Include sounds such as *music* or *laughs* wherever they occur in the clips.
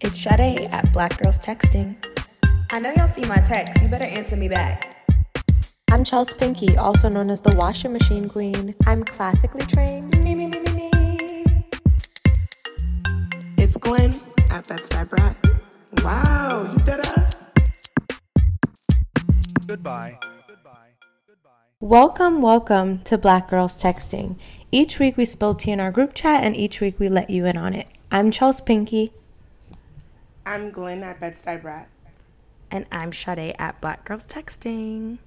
It's Sade at Black Girls Texting. I know y'all see my text. You better answer me back. I'm Chels Pinky, also known as the washing machine queen. I'm classically trained. Me, me, me, me, me. It's Glynn at Bed-Stuy Brat. Wow, you dead us. Goodbye. Goodbye. Goodbye. Welcome, welcome to Black Girls Texting. Each week we spill tea in our group chat, and each week we let you in on it. I'm Chels Pinky. I'm Glynn at Bed-Stuy Brat. And I'm Sade at Black Girls Texting.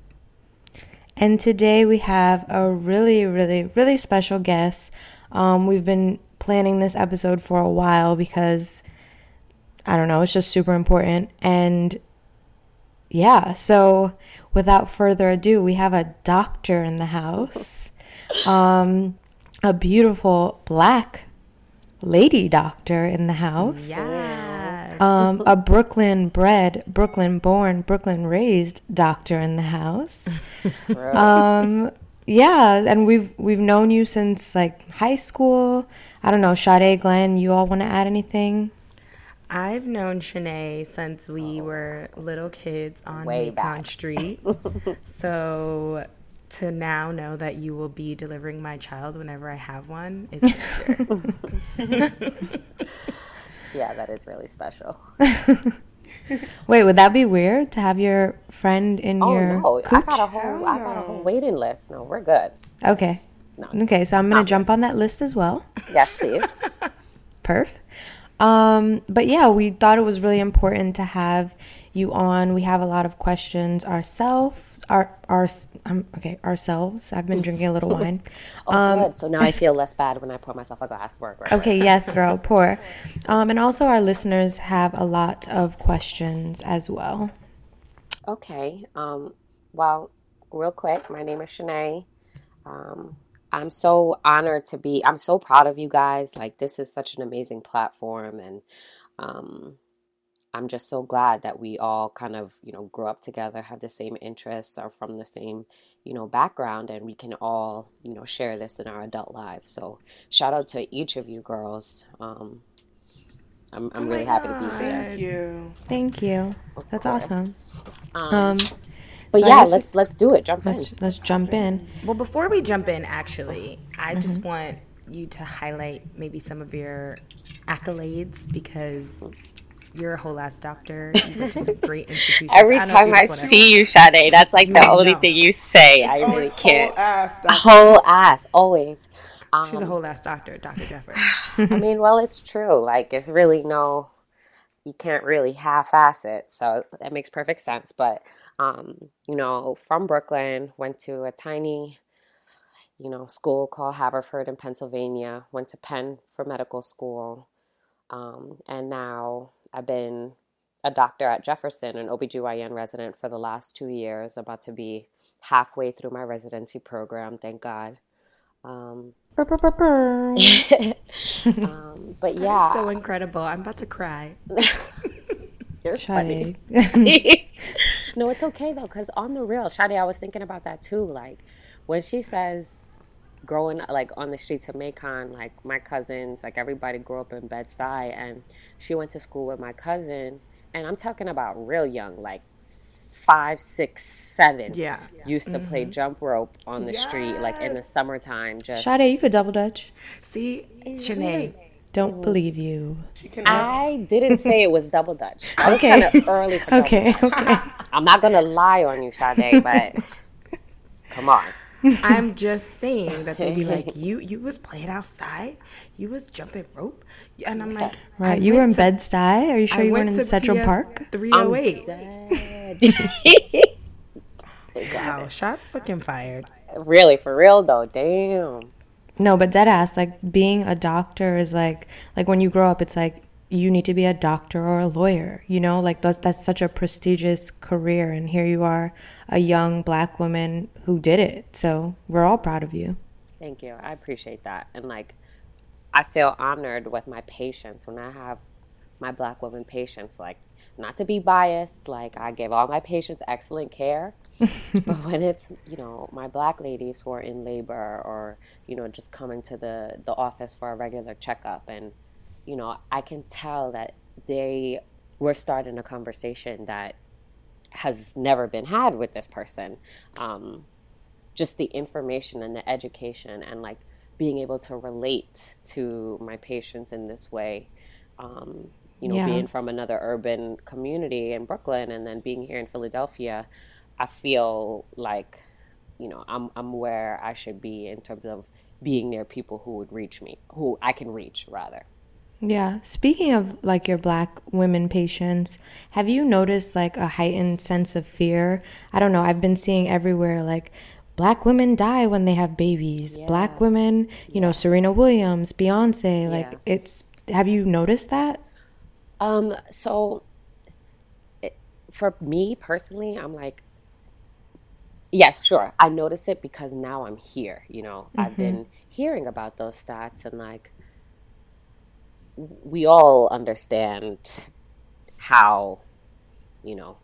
And today we have a really, really, really special guest. Um, we've been planning this episode for a while because I don't know, it's just super important. And yeah, so without further ado, we have a doctor in the house, um, a beautiful black lady doctor in the house. Yes. Um, a Brooklyn bred, Brooklyn born, Brooklyn raised doctor in the house. *laughs* um, yeah, and we've we've known you since like high school. I don't know, Sade, Glynn, you all want to add anything? I've known Shanaye since we were little kids on Way Macon. Street. *laughs* so to now know that you will be delivering my child whenever I have one is a pleasure. *laughs* Yeah, that is really special. *laughs* Wait, would that be weird to have your friend in Oh your no, I got a whole, I got a whole waiting list. No, we're good. Okay. No. Okay, so I'm gonna jump on that list as well. Yes, please. *laughs* Perf. Um, but yeah, we thought it was really important to have you on. We have a lot of questions ourselves. Our, our, um, okay, ourselves. I've been drinking a little *laughs* wine. Oh, good. So now I feel less bad when I pour myself a glass. Work, work. Okay, yes, girl, *laughs* pour. Um, and also our listeners have a lot of questions as well. Okay. Um, well, real quick, my name is Shanaye. Um, I'm so honored to be, I'm so proud of you guys. Like, this is such an amazing platform. And um, I'm just so glad that we all kind of, you know, grew up together, have the same interests, are from the same, you know, background, and we can all, you know, share this in our adult lives. So, shout out to each of you girls. Um, I'm, I'm really happy to be here. Thank you. Thank you. That's course. awesome. Um, Um, but so yeah, let's let's do it. Jump in. let's let's jump in. well, before we jump in, actually, I Mm-hmm. just want you to highlight maybe some of your accolades because you're a whole ass doctor. You went to some great institutions. Every don't know if time I just see you, Sade, that's like the You only thing you say. I Oh, really can't. Whole ass. A That's whole ass, always. Um, she's a whole ass doctor, Dr. Jeffers. *sighs* I mean, well, it's true. Like, it's really no, you can't really half-ass it. So that makes perfect sense. But, um, you know, from Brooklyn, went to a tiny, you know, school called Haverford in Pennsylvania. Went to Penn for medical school, um, and now I've been a doctor at Jefferson, an OBGYN resident for the last two years. About to be halfway through my residency program. Thank God. Um, *laughs* um, but yeah, is so incredible. I'm about to cry. *laughs* you're funny. *laughs* No, it's okay though, because on the real, Sade, I was thinking about that too. Like when she says growing like on the streets of Macon, like my cousins, like everybody grew up in Bed Stuy, and she went to school with my cousin, and I'm talking about real young, like five, six, seven. Yeah. Used to play mm-hmm. jump rope on the street, like in the summertime. Just Sade, you could double dutch. See, Shanaye, Don't believe you. She I didn't say it was double dutch. I was Okay. kind of early for *laughs* Okay, dutch. okay. I'm not gonna lie on you, Sade, but *laughs* come on. I'm just saying that they'd be like, *laughs* you you was playing outside, you was jumping rope, and I'm like, I Right, you were in went Bed Stuy. Are you sure I you weren't in Central PS Park? 308. Dead. *laughs* Wow, shots fucking fired. really, for real though. Damn. No, but dead ass. Like being a doctor is like like when you grow up, it's like you need to be a doctor or a lawyer. You know, like that's that's such a prestigious career, and here you are, a young black woman who did it. So we're all proud of you. Thank you. I appreciate that. And like, I feel honored with my patients when I have my black women patients. Like, not to be biased, like I give all my patients excellent care. *laughs* but when it's you know my black ladies who are in labor or you know just coming to the the office for a regular checkup and you know i can tell that they were starting a conversation that has never been had with this person. Um, just the information and the education and like being able to relate to my patients in this way. Um, you know, yeah. being from another urban community in Brooklyn and then being here in Philadelphia, I feel like, you know, I'm I'm where I should be in terms of being near people who would reach me, who I can reach rather. Yeah. Speaking of like your black women patients, have you noticed like a heightened sense of fear? I don't know. I've been seeing everywhere like black women die when they have babies. Yeah. Black women, you yeah. know, Serena Williams, Beyonce, like yeah. it's have you noticed that? Um so it, for me personally, I'm like yes, sure. I notice it because now I'm here, you know. Mm-hmm. I've been hearing about those stats and like we all understand how, you know,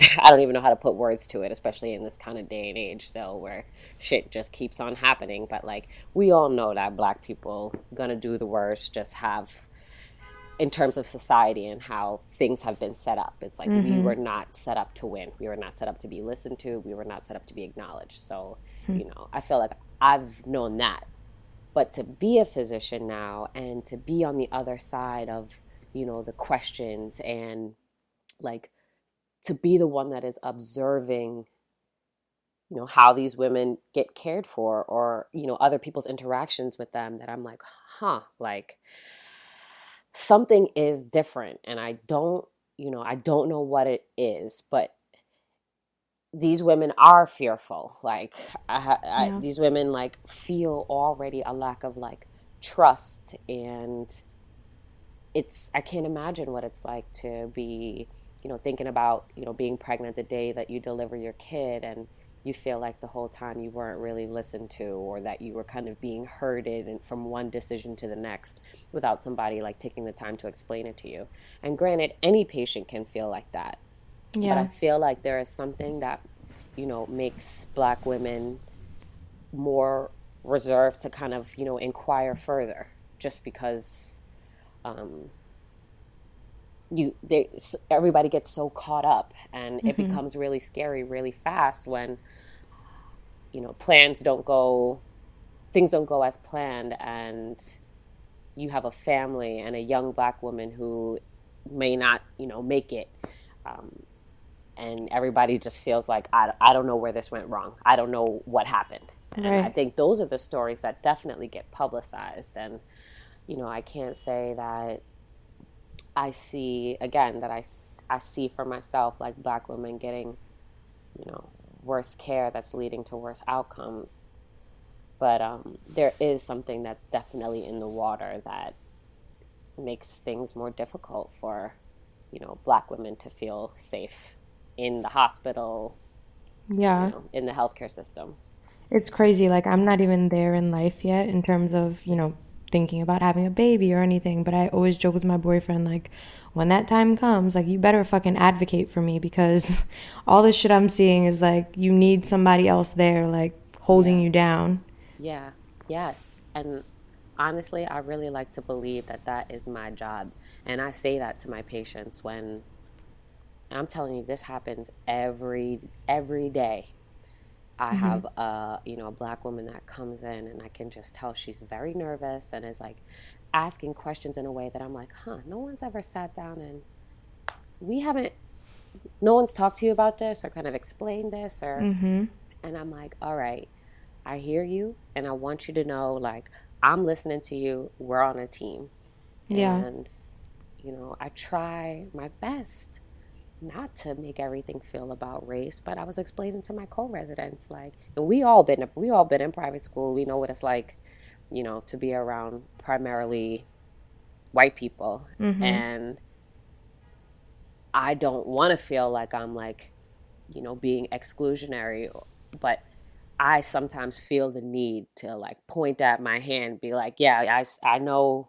*laughs* I don't even know how to put words to it, especially in this kind of day and age so where shit just keeps on happening. But like we all know that black people gonna do the worst, just have in terms of society and how things have been set up. It's like mm-hmm. we were not set up to win. We were not set up to be listened to. We were not set up to be acknowledged. So, mm-hmm. you know, I feel like I've known that but to be a physician now and to be on the other side of, you know, the questions and like to be the one that is observing you know how these women get cared for or you know other people's interactions with them that i'm like huh like something is different. And i don't you know i don't know what it is but these women are fearful. Like I, I, yeah. these women like feel already a lack of like trust. And it's i can't imagine what it's like to be you know thinking about you know being pregnant the day that you deliver your kid and you feel like the whole time you weren't really listened to or that you were kind of being herded and from one decision to the next without somebody like taking the time to explain it to you. And granted any patient can feel like that yeah. But I feel like there is something that, you know, makes black women more reserved to kind of, you know, inquire further just because um, you they everybody gets so caught up and mm-hmm. it becomes really scary really fast when you know plans don't go things don't go as planned and you have a family and a young black woman who may not you know make it um, and everybody just feels like I, I don't know where this went wrong. I don't know what happened. And right. i think those are the stories that definitely get publicized. And you know i can't say that i see again that i, I see for myself like black women getting you know worse care that's leading to worse outcomes. But um, there is something that's definitely in the water that makes things more difficult for you know black women to feel safe in the hospital, yeah, you know, in the healthcare system. It's crazy. Like I'm not even there in life yet in terms of you know thinking about having a baby or anything. But I always joke with my boyfriend like, when that time comes, like you better fucking advocate for me because *laughs* all this shit I'm seeing is like you need somebody else there like holding yeah. you down. Yeah. Yes. And honestly, I really like to believe that that is my job. And I say that to my patients when I'm telling you, this happens every every day. I mm-hmm. have a you know a black woman that comes in, and I can just tell she's very nervous and is like asking questions in a way that I'm like, huh, no one's ever sat down and we haven't, no one's talked to you about this or kind of explained this or, mm-hmm. and I'm like, all right, I hear you, and I want you to know like I'm listening to you. We're on a team, yeah, and you know I try my best not to make everything feel about race, but I was explaining to my co-residents like, and we all been we all been in private school. We know what it's like, you know, to be around primarily white people, mm-hmm. and I don't want to feel like I'm like, you know, being exclusionary, but I sometimes feel the need to like point at my hand, be like, yeah, I I know,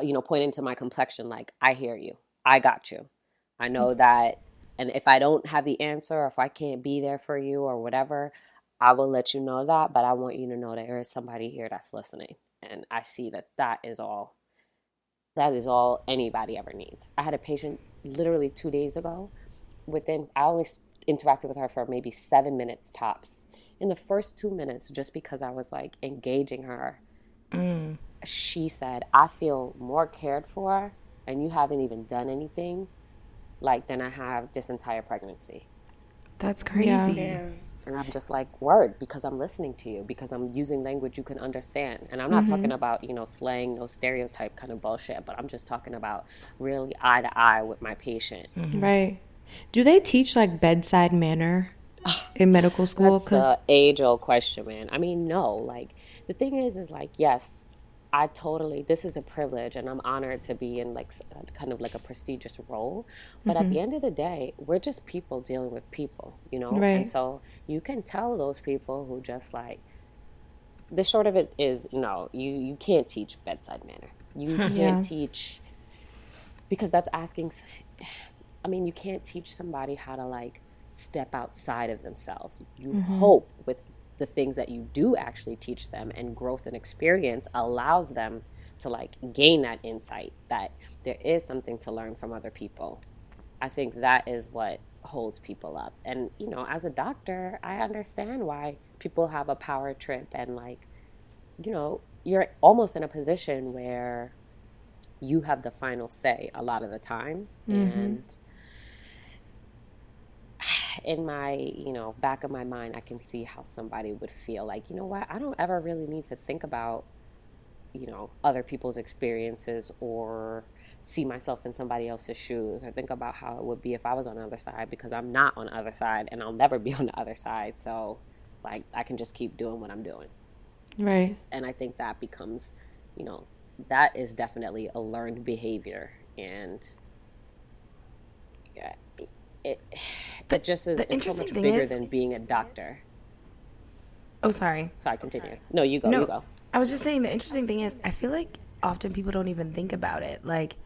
you know, pointing to my complexion, like I hear you, I got you I know that, and if I don't have the answer, or if I can't be there for you or whatever, I will let you know that. But I want you to know that there is somebody here that's listening. And I see that that is all That is all anybody ever needs. I had a patient literally two days ago. Within, I only interacted with her for maybe seven minutes tops. In the first two minutes, just because I was like engaging her, mm. she said, I feel more cared for, and you haven't even done anything like than I have this entire pregnancy. That's crazy. Yeah. And I'm just like, word, because I'm listening to you, because I'm using language you can understand. And I'm not mm-hmm. talking about, you know, slang, no stereotype kind of bullshit, but I'm just talking about really eye to eye with my patient. Mm-hmm. Right. Do they teach like bedside manner *sighs* in medical school? That's the age old question, man. I mean, no. Like, the thing is, is like, yes, I totally, this is a privilege and I'm honored to be in like uh, kind of like a prestigious role. But at the mm-hmm. end of the day, we're just people dealing with people, you know? Right. And so you can tell those people who just like, the short of it is, no, you, you can't teach bedside manner. You *laughs* can't Yeah. teach, because that's asking, I mean, you can't teach somebody how to like step outside of themselves. You mm-hmm. hope with the things that you do actually teach them and growth and experience allows them to like gain that insight that there is something to learn from other people. I think that is what holds people up. And you know, as a doctor, I understand why people have a power trip and like you know, you're almost in a position where you have the final say a lot of the times mm-hmm. and in my you know back of my mind i can see how somebody would feel like you know what? I don't ever really need to think about you know other people's experiences or see myself in somebody else's shoes. Or think about how it would be if i was on the other side because i'm not on the other side and i'll never be *laughs* on the other side. So like i can just keep doing what i'm doing. Right. and I think that becomes, you know, that is definitely a learned behavior, and yeah, it *sighs* it, it just is the it's so much thing bigger is- than being a doctor. Oh, sorry. So I continue. No, you go. No, You go. I was just saying the interesting thing is I feel like often people don't even think about it. Like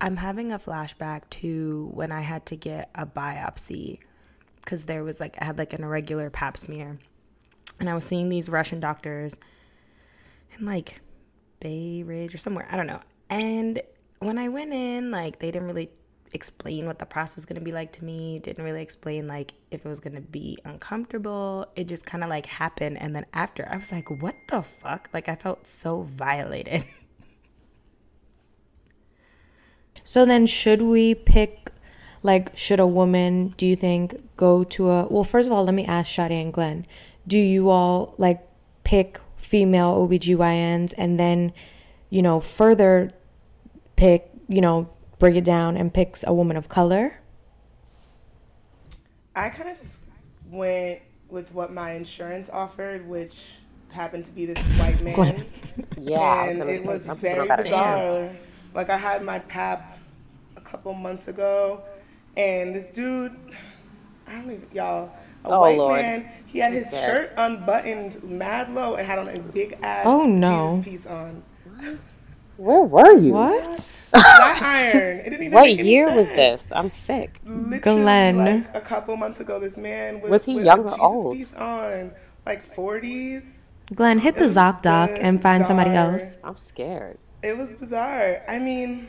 I'm having a flashback to when I had to get a biopsy because there was like I had like an irregular pap smear, and I was seeing these Russian doctors in like Bay Ridge or somewhere I don't know. And when I went in, like they didn't really explain what the process was going to be like to me didn't really explain like if it was going to be uncomfortable. It just kind of like happened and then after i was like what the fuck? Like i felt so violated. *laughs* So then, should we pick, like, should a woman, do you think, go to a, well, first of all, let me ask Sade and Glynn, do you all, like, pick female OBGYNs and then, you know, further pick, you know, break it down and picks a woman of color? I kind of just went with what my insurance offered, which happened to be this white *laughs* man. Yeah, I was and it say was some people very bizarre. dance. Like I had my pap a couple months ago, and this dude, I don't even y'all, a Oh, white Lord. man, he had his dead. shirt unbuttoned, mad low, and had on a big ass Oh, no. Jesus piece on. Where were you? What? Flat *laughs* iron. It didn't even What make any year was this? I'm sick. Literally, Glynn. like a couple months ago, this man was, Was he with young or Jesus old? piece on, like 40s. Glynn, hit the was ZocDoc and find somebody else. I'm scared. It was bizarre. I mean,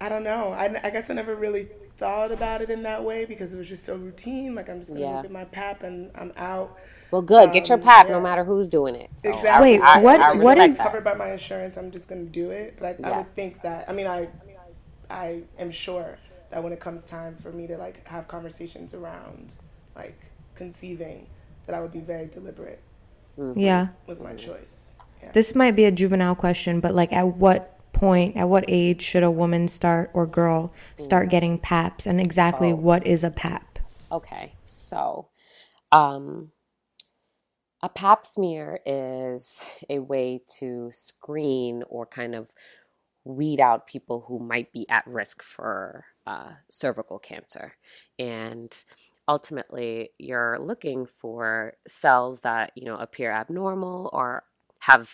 I don't know. I, I guess I never really thought about it in that way because it was just so routine. Like I'm just gonna Yeah. look at my pap and I'm out. Well, good. Get your Um, pap, yeah. no matter who's doing it. So Exactly. Wait, what- I, what like, is- covered by my insurance? I'm just gonna do it. But I, I would think that. I mean, I, I am sure that when it comes time for me to like have conversations around like conceiving, that I would be very deliberate Yeah. with my choice. Yeah. This might be a juvenile question, but like at what point, at what age should a woman start or girl start getting PAPs and exactly what is a PAP? Okay, so um, a pap smear is a way to screen or kind of weed out people who might be at risk for uh, cervical cancer. And ultimately, you're looking for cells that, you know, appear abnormal or have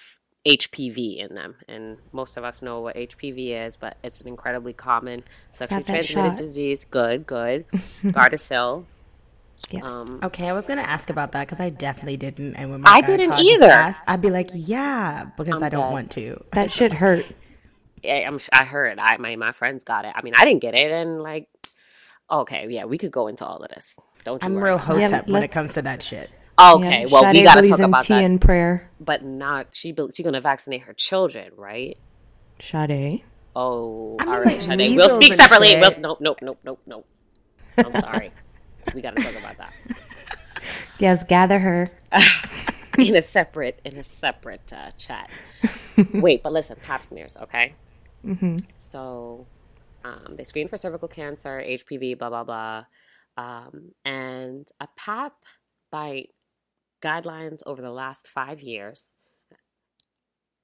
HPV in them. And most of us know what HPV is, but it's an incredibly common sexually transmitted shot. disease. Good, good. *laughs* Gardasil. Yes. Um, okay i was gonna ask about that because i definitely didn't and when my I didn't either. asked, i'd be like yeah because I'm i don't dead. want to that shit hurt. *laughs* I, I'm I heard I my my friends got it. I mean, I didn't get it, and like, okay, yeah, we could go into all of this. Don't you I'm worry. real hotep Yeah, when it comes to that shit. Okay, Yeah, well, we Sade got to talk in about tea that. and prayer. But not she. be- She gonna vaccinate her children, right? Sade. Oh, I mean, all like Sade. We'll speak separately. shit. Well, nope, nope, nope, nope, nope. I'm *laughs* sorry. We got to talk about that *laughs* Yes, gather her. *laughs* in a separate in a separate uh, chat. *laughs* Wait, but listen, Pap smears, okay? Mm-hmm. So, um, they screen for cervical cancer, HPV, blah blah blah, um, and a Pap by guidelines over the last five years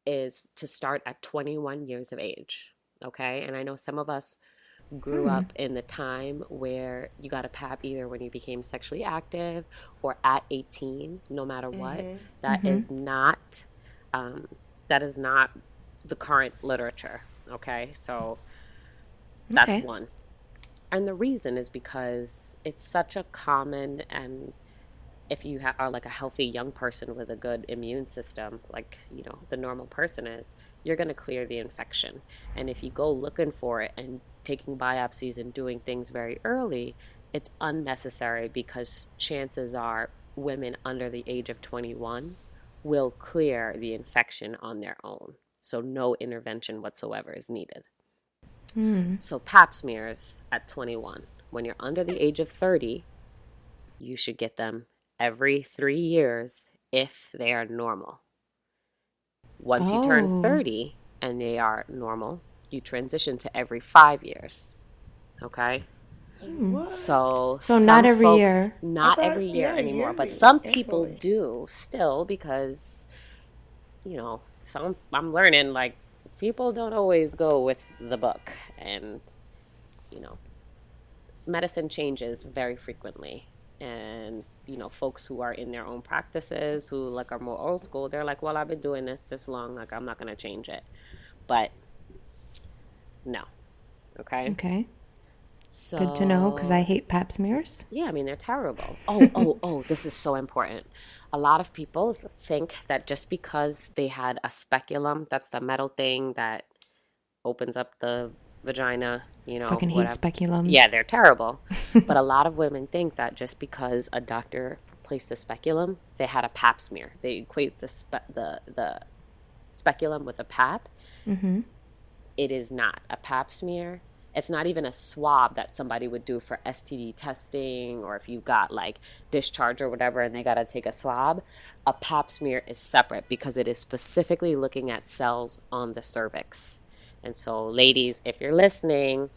is to start at 21 years of age. Okay, and I know some of us grew hmm. up in the time where you got a pap either when you became sexually active or at 18 no matter what. Mm-hmm. That mm-hmm. is not um, that is not the current literature okay? So that's Okay. one. And the reason is because it's such a common and if you ha- are like a healthy young person with a good immune system like you know the normal person is you're going to clear the infection. And if you go looking for it and taking biopsies and doing things very early it's unnecessary because chances are women under the age of 21 will clear the infection on their own so no intervention whatsoever is needed hmm. so pap smears at 21 when you're under the age of 30 you should get them every three years if they are normal. Once you turn Oh. 30 and they are normal, you transition to every five years. Okay? What? So, So not every folks- year. Not thought- every year yeah, anymore, but some people annually. do still because, you know, some I'm learning like people don't always go with the book, and you know, medicine changes very frequently, and you know, folks who are in their own practices who like are more old school, they're like, well, I've been doing this this long, like I'm not gonna change it, but no, okay, Okay. so Good to know because I hate pap smears. yeah, I mean they're terrible. *laughs* Oh, oh, oh, this is so important. A lot of people think that just because they had a speculum, that's the metal thing that opens up the vagina, you know, Fucking hate whatever. speculums. Yeah, they're terrible. *laughs* but a lot of women think that just because a doctor placed a speculum, they had a pap smear. They equate the spe- the the speculum with a pap. Mm-hmm. It is not a pap smear. It's not even a swab that somebody would do for STD testing or if you got like discharge or whatever and they got to take a swab. A pap smear is separate because it is specifically looking at cells on the cervix. And so, ladies, if you're listening,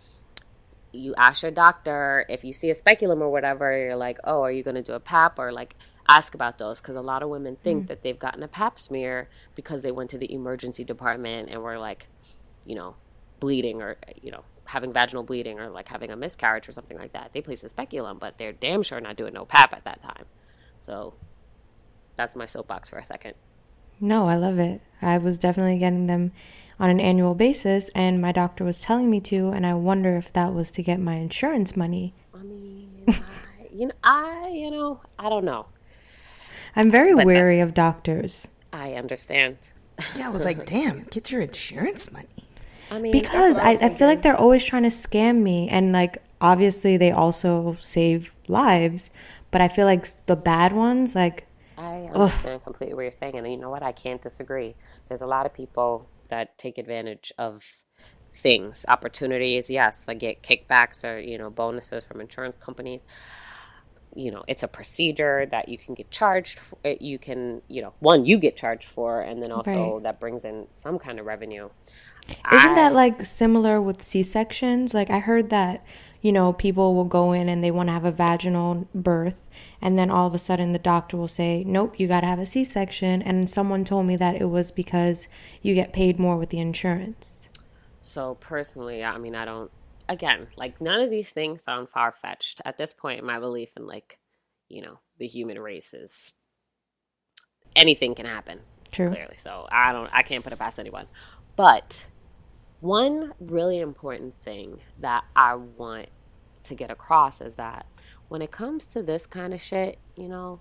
you ask your doctor if you see a speculum or whatever, you're like, oh, are you going to do a pap or like ask about those because a lot of women think mm. that they've gotten a pap smear because they went to the emergency department and were like, you know, bleeding or you know having vaginal bleeding or like having a miscarriage or something like that. They place a speculum, but they're damn sure not doing no pap at that time. So that's my soapbox for a second. No, I love it. I was definitely getting them on an annual basis, and my doctor was telling me to, and I wonder if that was to get my insurance money. I mean, I, you know, I you know, I don't know. I'm very But wary of doctors I understand. Yeah, I was like, *laughs* damn, get your insurance money. I mean, because I, I feel like they're always trying to scam me, and like obviously they also save lives, but I feel like the bad ones, like I understand completely what you're saying, and you know what? I can't disagree. There's a lot of people that take advantage of things, opportunities. Yes, like get kickbacks or you know bonuses from insurance companies. You know, it's a procedure that you can get charged. For. You can, you know, one you get charged for, and then also Right. that brings in some kind of revenue. Isn't I- that like similar with C sections? Like I heard that, you know, people will go in and they want to have a vaginal birth and then all of a sudden the doctor will say, "Nope, you got to have a C section." And someone told me that it was because you get paid more with the insurance. So personally, I mean, I don't. Again, like none of these things sound far fetched at this point. My belief in like, you know, the human race is anything can happen. True. Clearly, so I don't. I can't put it past anyone. But one really important thing that I want to get across is that when it comes to this kind of shit, you know,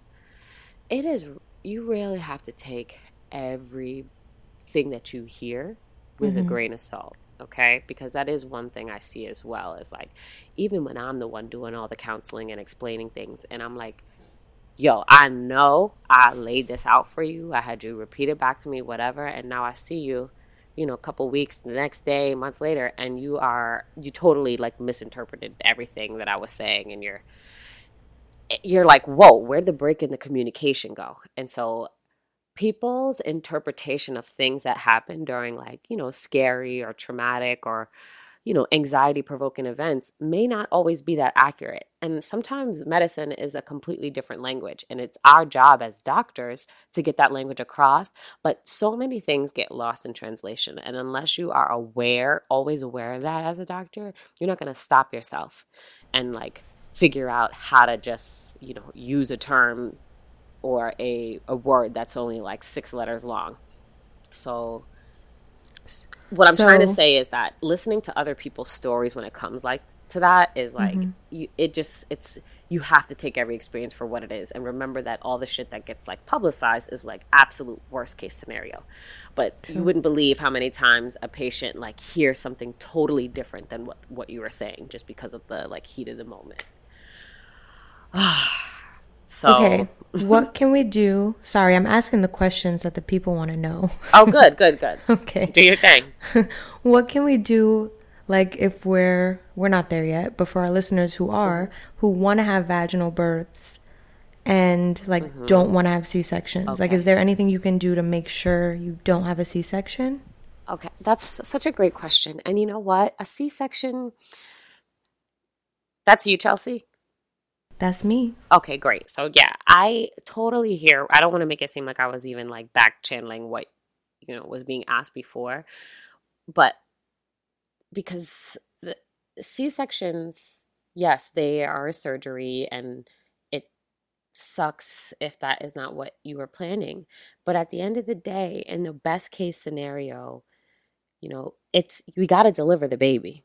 it is you really have to take everything that you hear with a mm-hmm. grain of salt okay? Because that is one thing I see as well is like even when I'm the one doing all the counseling and explaining things and I'm like yo, I know I laid this out for you. I had you repeat it back to me whatever and now I see you you know, a couple weeks, the next day, months later, and you are you totally like misinterpreted everything that I was saying, and you're you're like, whoa, where'd the break in the communication go? And so people's interpretation of things that happen during like you know scary or traumatic or you know anxiety provoking events may not always be that accurate and sometimes medicine is a completely different language and it's our job as doctors to get that language across but so many things get lost in translation and unless you are aware always aware of that as a doctor you're not going to stop yourself and like figure out how to just you know use a term or a, a word that's only like six letters long. So, what I'm so, trying to say is that listening to other people's stories when it comes like to that is like mm-hmm. you, it just it's you have to take every experience for what it is and remember that all the shit that gets like publicized is like absolute worst case scenario but True. you wouldn't believe how many times a patient like hears something totally different than what what you were saying just because of the like heat of the moment *sighs* *sighs* So Okay. what can we do? Sorry, I'm asking the questions that the people want to know. oh, good, good, good. *laughs* okay. Do your thing. *laughs* what can we do like if we're we're not there yet, but for our listeners who are who want to have vaginal births and like mm-hmm. don't want to have C-sections. Okay. Like is there anything you can do to make sure you don't have a C-section? Okay, that's such a great question. And you know what? A C-section that's you, Chelsea. That's me. Okay, great. So yeah, I totally hear. I don't want to make it seem like I was even like back channeling what you know was being asked before, but because the C sections, yes, they are a surgery, and it sucks if that is not what you were planning. But at the end of the day, in the best case scenario, you know, it's we got to deliver the baby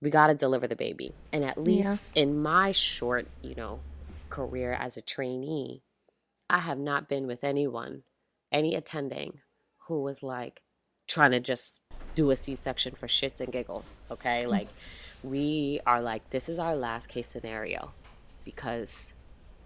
we got to deliver the baby. And at least yeah. in my short, you know, career as a trainee, I have not been with anyone, any attending who was like trying to just do a C section for shits and giggles. Okay. Mm. Like, we are like, this is our last case scenario because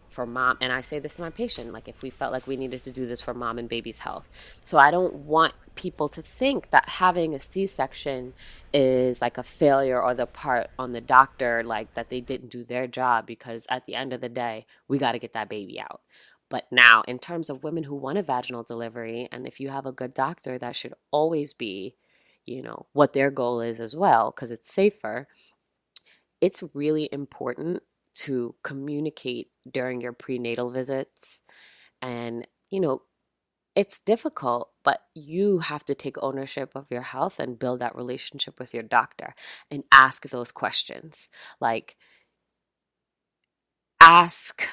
for mom and i say this to my patient like if we felt like we needed to do this for mom and baby's health so i don't want people to think that having a c-section is like a failure or the part on the doctor like that they didn't do their job because at the end of the day we got to get that baby out but now in terms of women who want a vaginal delivery and if you have a good doctor that should always be you know what their goal is as well because it's safer it's really important to communicate during your prenatal visits. And, you know, it's difficult, but you have to take ownership of your health and build that relationship with your doctor and ask those questions. Like, ask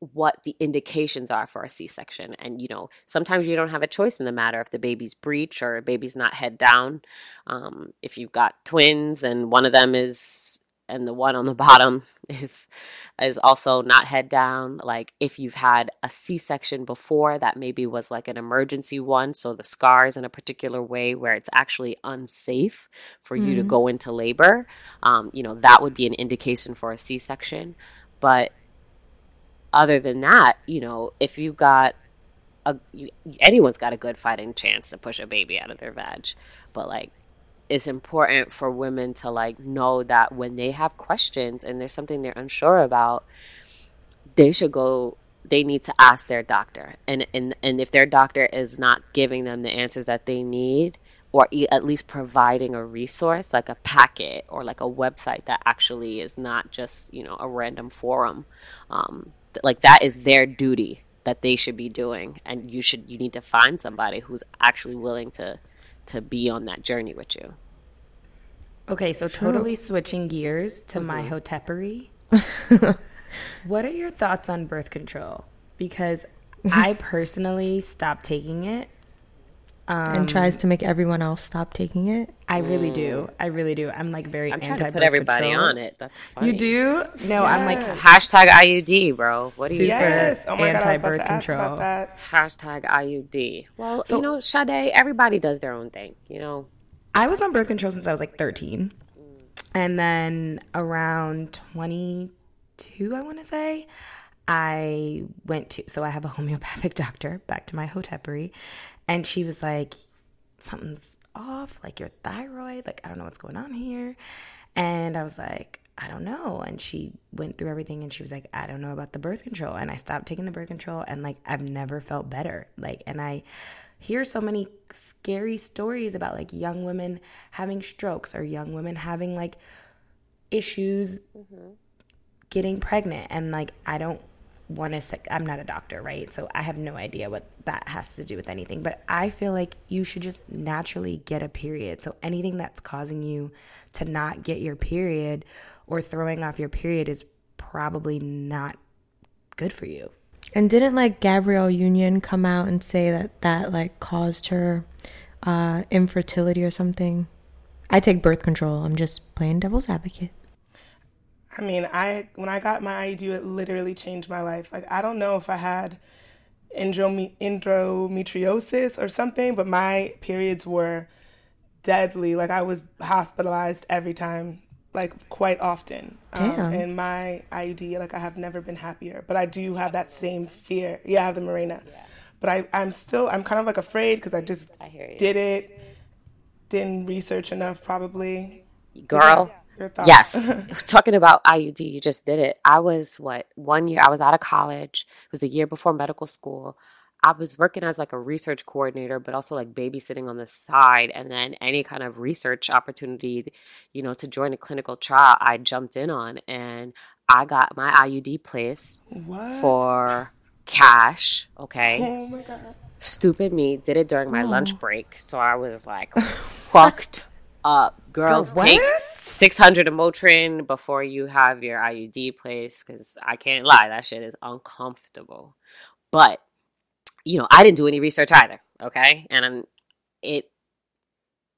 what the indications are for a C-section. And you know, sometimes you don't have a choice in the matter if the baby's breech or baby's not head down. Um, if you've got twins and one of them is and the one on the *laughs* bottom is is also not head down like if you've had a c-section before that maybe was like an emergency one so the scar is in a particular way where it's actually unsafe for mm-hmm. you to mm-hmm. go into labor um, you know that would be an indication for a c-section but other than that you know if you've got a, you, anyone's got a good fighting chance to push a baby out of their vag but like it's important for women to like know that when they have questions and there's something they're unsure about, they should go they need to ask their doctor. And and and if their doctor is not giving them the answers that they need or at least providing a resource like a packet or like a website that actually is not just, you know, a random forum. Um, like that is their duty that they should be doing and you should you need to find somebody who's actually willing to to be on that journey with you. Okay, so totally switching gears to mm-hmm. my hotepery. *laughs* what are your thoughts on birth control? Because *laughs* I personally stopped taking it. Um, and tries to make everyone else stop taking it. I really do. I really do. I'm like very I'm anti. Trying to put everybody control. on it. That's funny. You do? No, yes. I'm like hashtag IUD, bro. What do you yes. say? Oh my anti birth control. Hashtag IUD. Well, so, you know, Sade, everybody does their own thing. You know, I was on birth control since I was like 13. And then around 22, I want to say, I went to, so I have a homeopathic *laughs* doctor, back to my hotepery, and she was like, something's off, like your thyroid, like I don't know what's going on here. And I was like, I don't know. And she went through everything and she was like, I don't know about the birth control. And I stopped taking the birth control and like I've never felt better. Like, and I hear so many scary stories about like young women having strokes or young women having like issues mm-hmm. getting pregnant. And like, I don't want to say, I'm not a doctor, right? So I have no idea what that has to do with anything. But I feel like you should just naturally get a period. So anything that's causing you to not get your period or throwing off your period is probably not good for you. And didn't like Gabrielle Union come out and say that that like caused her uh, infertility or something? I take birth control. I'm just playing devil's advocate. I mean, I when I got my IUD, it literally changed my life. Like I don't know if I had endometriosis or something, but my periods were deadly. Like I was hospitalized every time, like quite often. Um, and my IUD, like I have never been happier. But I do have that same fear. Yeah, I have the Mirena. Yeah. But I, I'm still, I'm kind of like afraid because I just I did it, didn't research enough probably. Girl, Yes. *laughs* Talking about IUD, you just did it. I was what, one year, I was out of college. It was the year before medical school. I was working as like a research coordinator, but also like babysitting on the side. And then any kind of research opportunity, you know, to join a clinical trial, I jumped in on and I got my IUD placed what? for cash. Okay. Oh my God. Stupid me did it during my oh. lunch break. So I was like *laughs* fucked up. Girls, Girl, take 600 of Motrin before you have your IUD placed because I can't lie, that shit is uncomfortable. But, you know, I didn't do any research either, okay? And it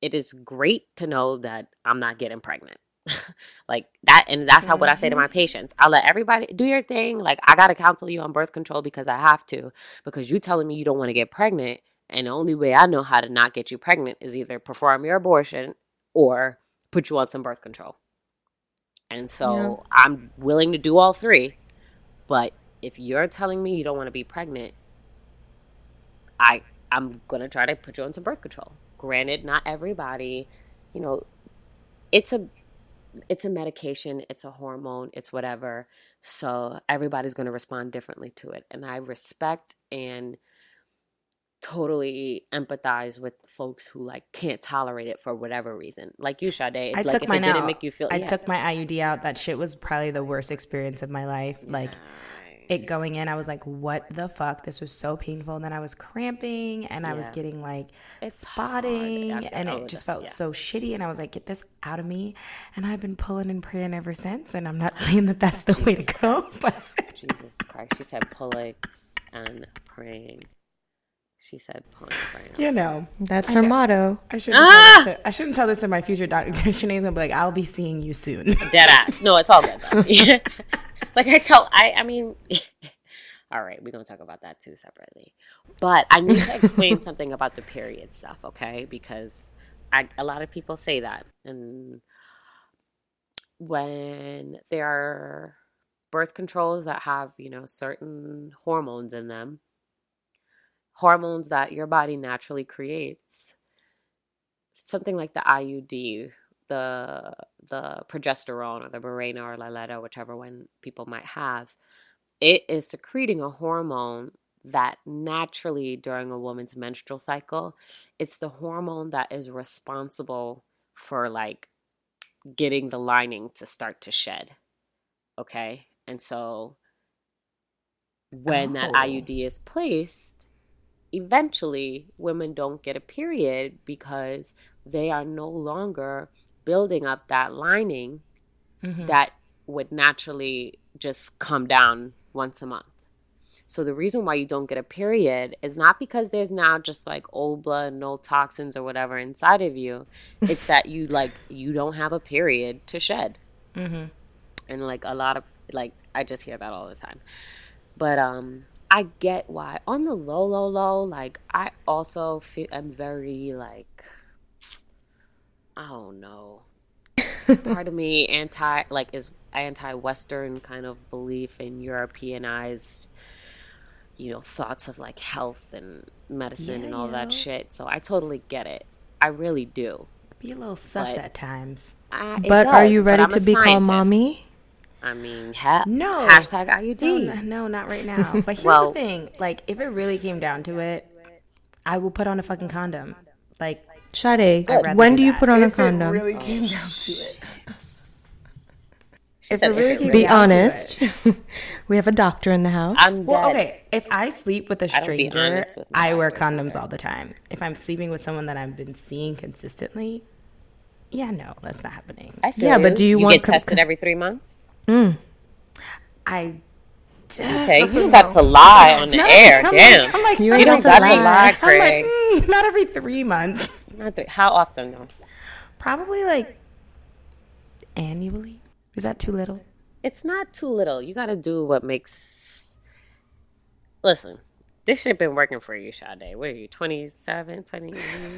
it is great to know that I'm not getting pregnant. *laughs* like that and that's how what I say to my mm-hmm. patients. I let everybody do your thing. Like I gotta counsel you on birth control because I have to, because you telling me you don't want to get pregnant. And the only way I know how to not get you pregnant is either perform your abortion or put you on some birth control. And so yeah. I'm willing to do all three. But if you're telling me you don't want to be pregnant, I I'm going to try to put you on some birth control. Granted, not everybody, you know, it's a it's a medication, it's a hormone, it's whatever. So everybody's going to respond differently to it. And I respect and totally empathize with folks who like can't tolerate it for whatever reason. Like you, Sade. I like, took if mine it didn't make you feel. I yeah. took my IUD out. That shit was probably the worst experience of my life. Yeah. Like it going in, I was like, "What the fuck?" This was so painful. And then I was cramping, and yeah. I was getting like it's spotting, and it just felt so shitty. And I was like, "Get this out of me!" And I've been pulling and praying ever since. And I'm not *laughs* saying that that's the way to go. But... Jesus Christ, she said pulling and praying. She said Pontifiance. You know, that's her I, motto. I shouldn't, ah! to, I shouldn't tell this to my future doctor because *laughs* Shanaye's gonna be like, "I'll be seeing you soon." *laughs* Dead ass. No, it's all good. *laughs* like I tell, I, I mean, all right, we're gonna talk about that too separately. But I need to explain something about the period stuff, okay? Because I, a lot of people say that, and when there are birth controls that have, you know, certain hormones in them hormones that your body naturally creates. Something like the IUD, the the progesterone or the Mirena or Liletta, whichever one people might have, it is secreting a hormone that naturally during a woman's menstrual cycle, it's the hormone that is responsible for like getting the lining to start to shed. Okay? And so when oh. that IUD is placed, eventually women don't get a period because they are no longer building up that lining mm-hmm. that would naturally just come down once a month. So the reason why you don't get a period is not because there's now just like old blood, and no toxins or whatever inside of you. It's that you like you don't have a period to shed. Mm-hmm. And like a lot of like I just hear that all the time. But um I get why. On the low, low, low, like I also feel I'm very like I don't know. Part of me anti like is anti-Western kind of belief in Europeanized, you know, thoughts of like health and medicine yeah, and all that shit. So I totally get it. I really do. Be a little sus but, at times. Uh, but does, are you ready to be called mommy? I mean, ha- no. Hashtag IUD. No, no, not right now. *laughs* But here's well, the thing: like, if it really came down to it, I will put on a fucking condom. Like, Sade, uh, when do, do you put on if a condom? If it really came down to it. *laughs* If it really came be honest. *laughs* we have a doctor in the house. I'm well, okay. If I sleep with a stranger, with I wear condoms all the time. If I'm sleeping with someone that I've been seeing consistently, yeah, no, that's not happening. I feel yeah, you. but do you, you want get tested every three months? Mm. I. Okay, you got to lie on the no, air. I'm Damn, like, I'm like, you, you don't got to lie, Craig. Like, mm, not every three months. Not three. How often though? Probably like annually. Is that too little? It's not too little. You got to do what makes. Listen, this shit been working for you, Sade. What are you, 27, 20?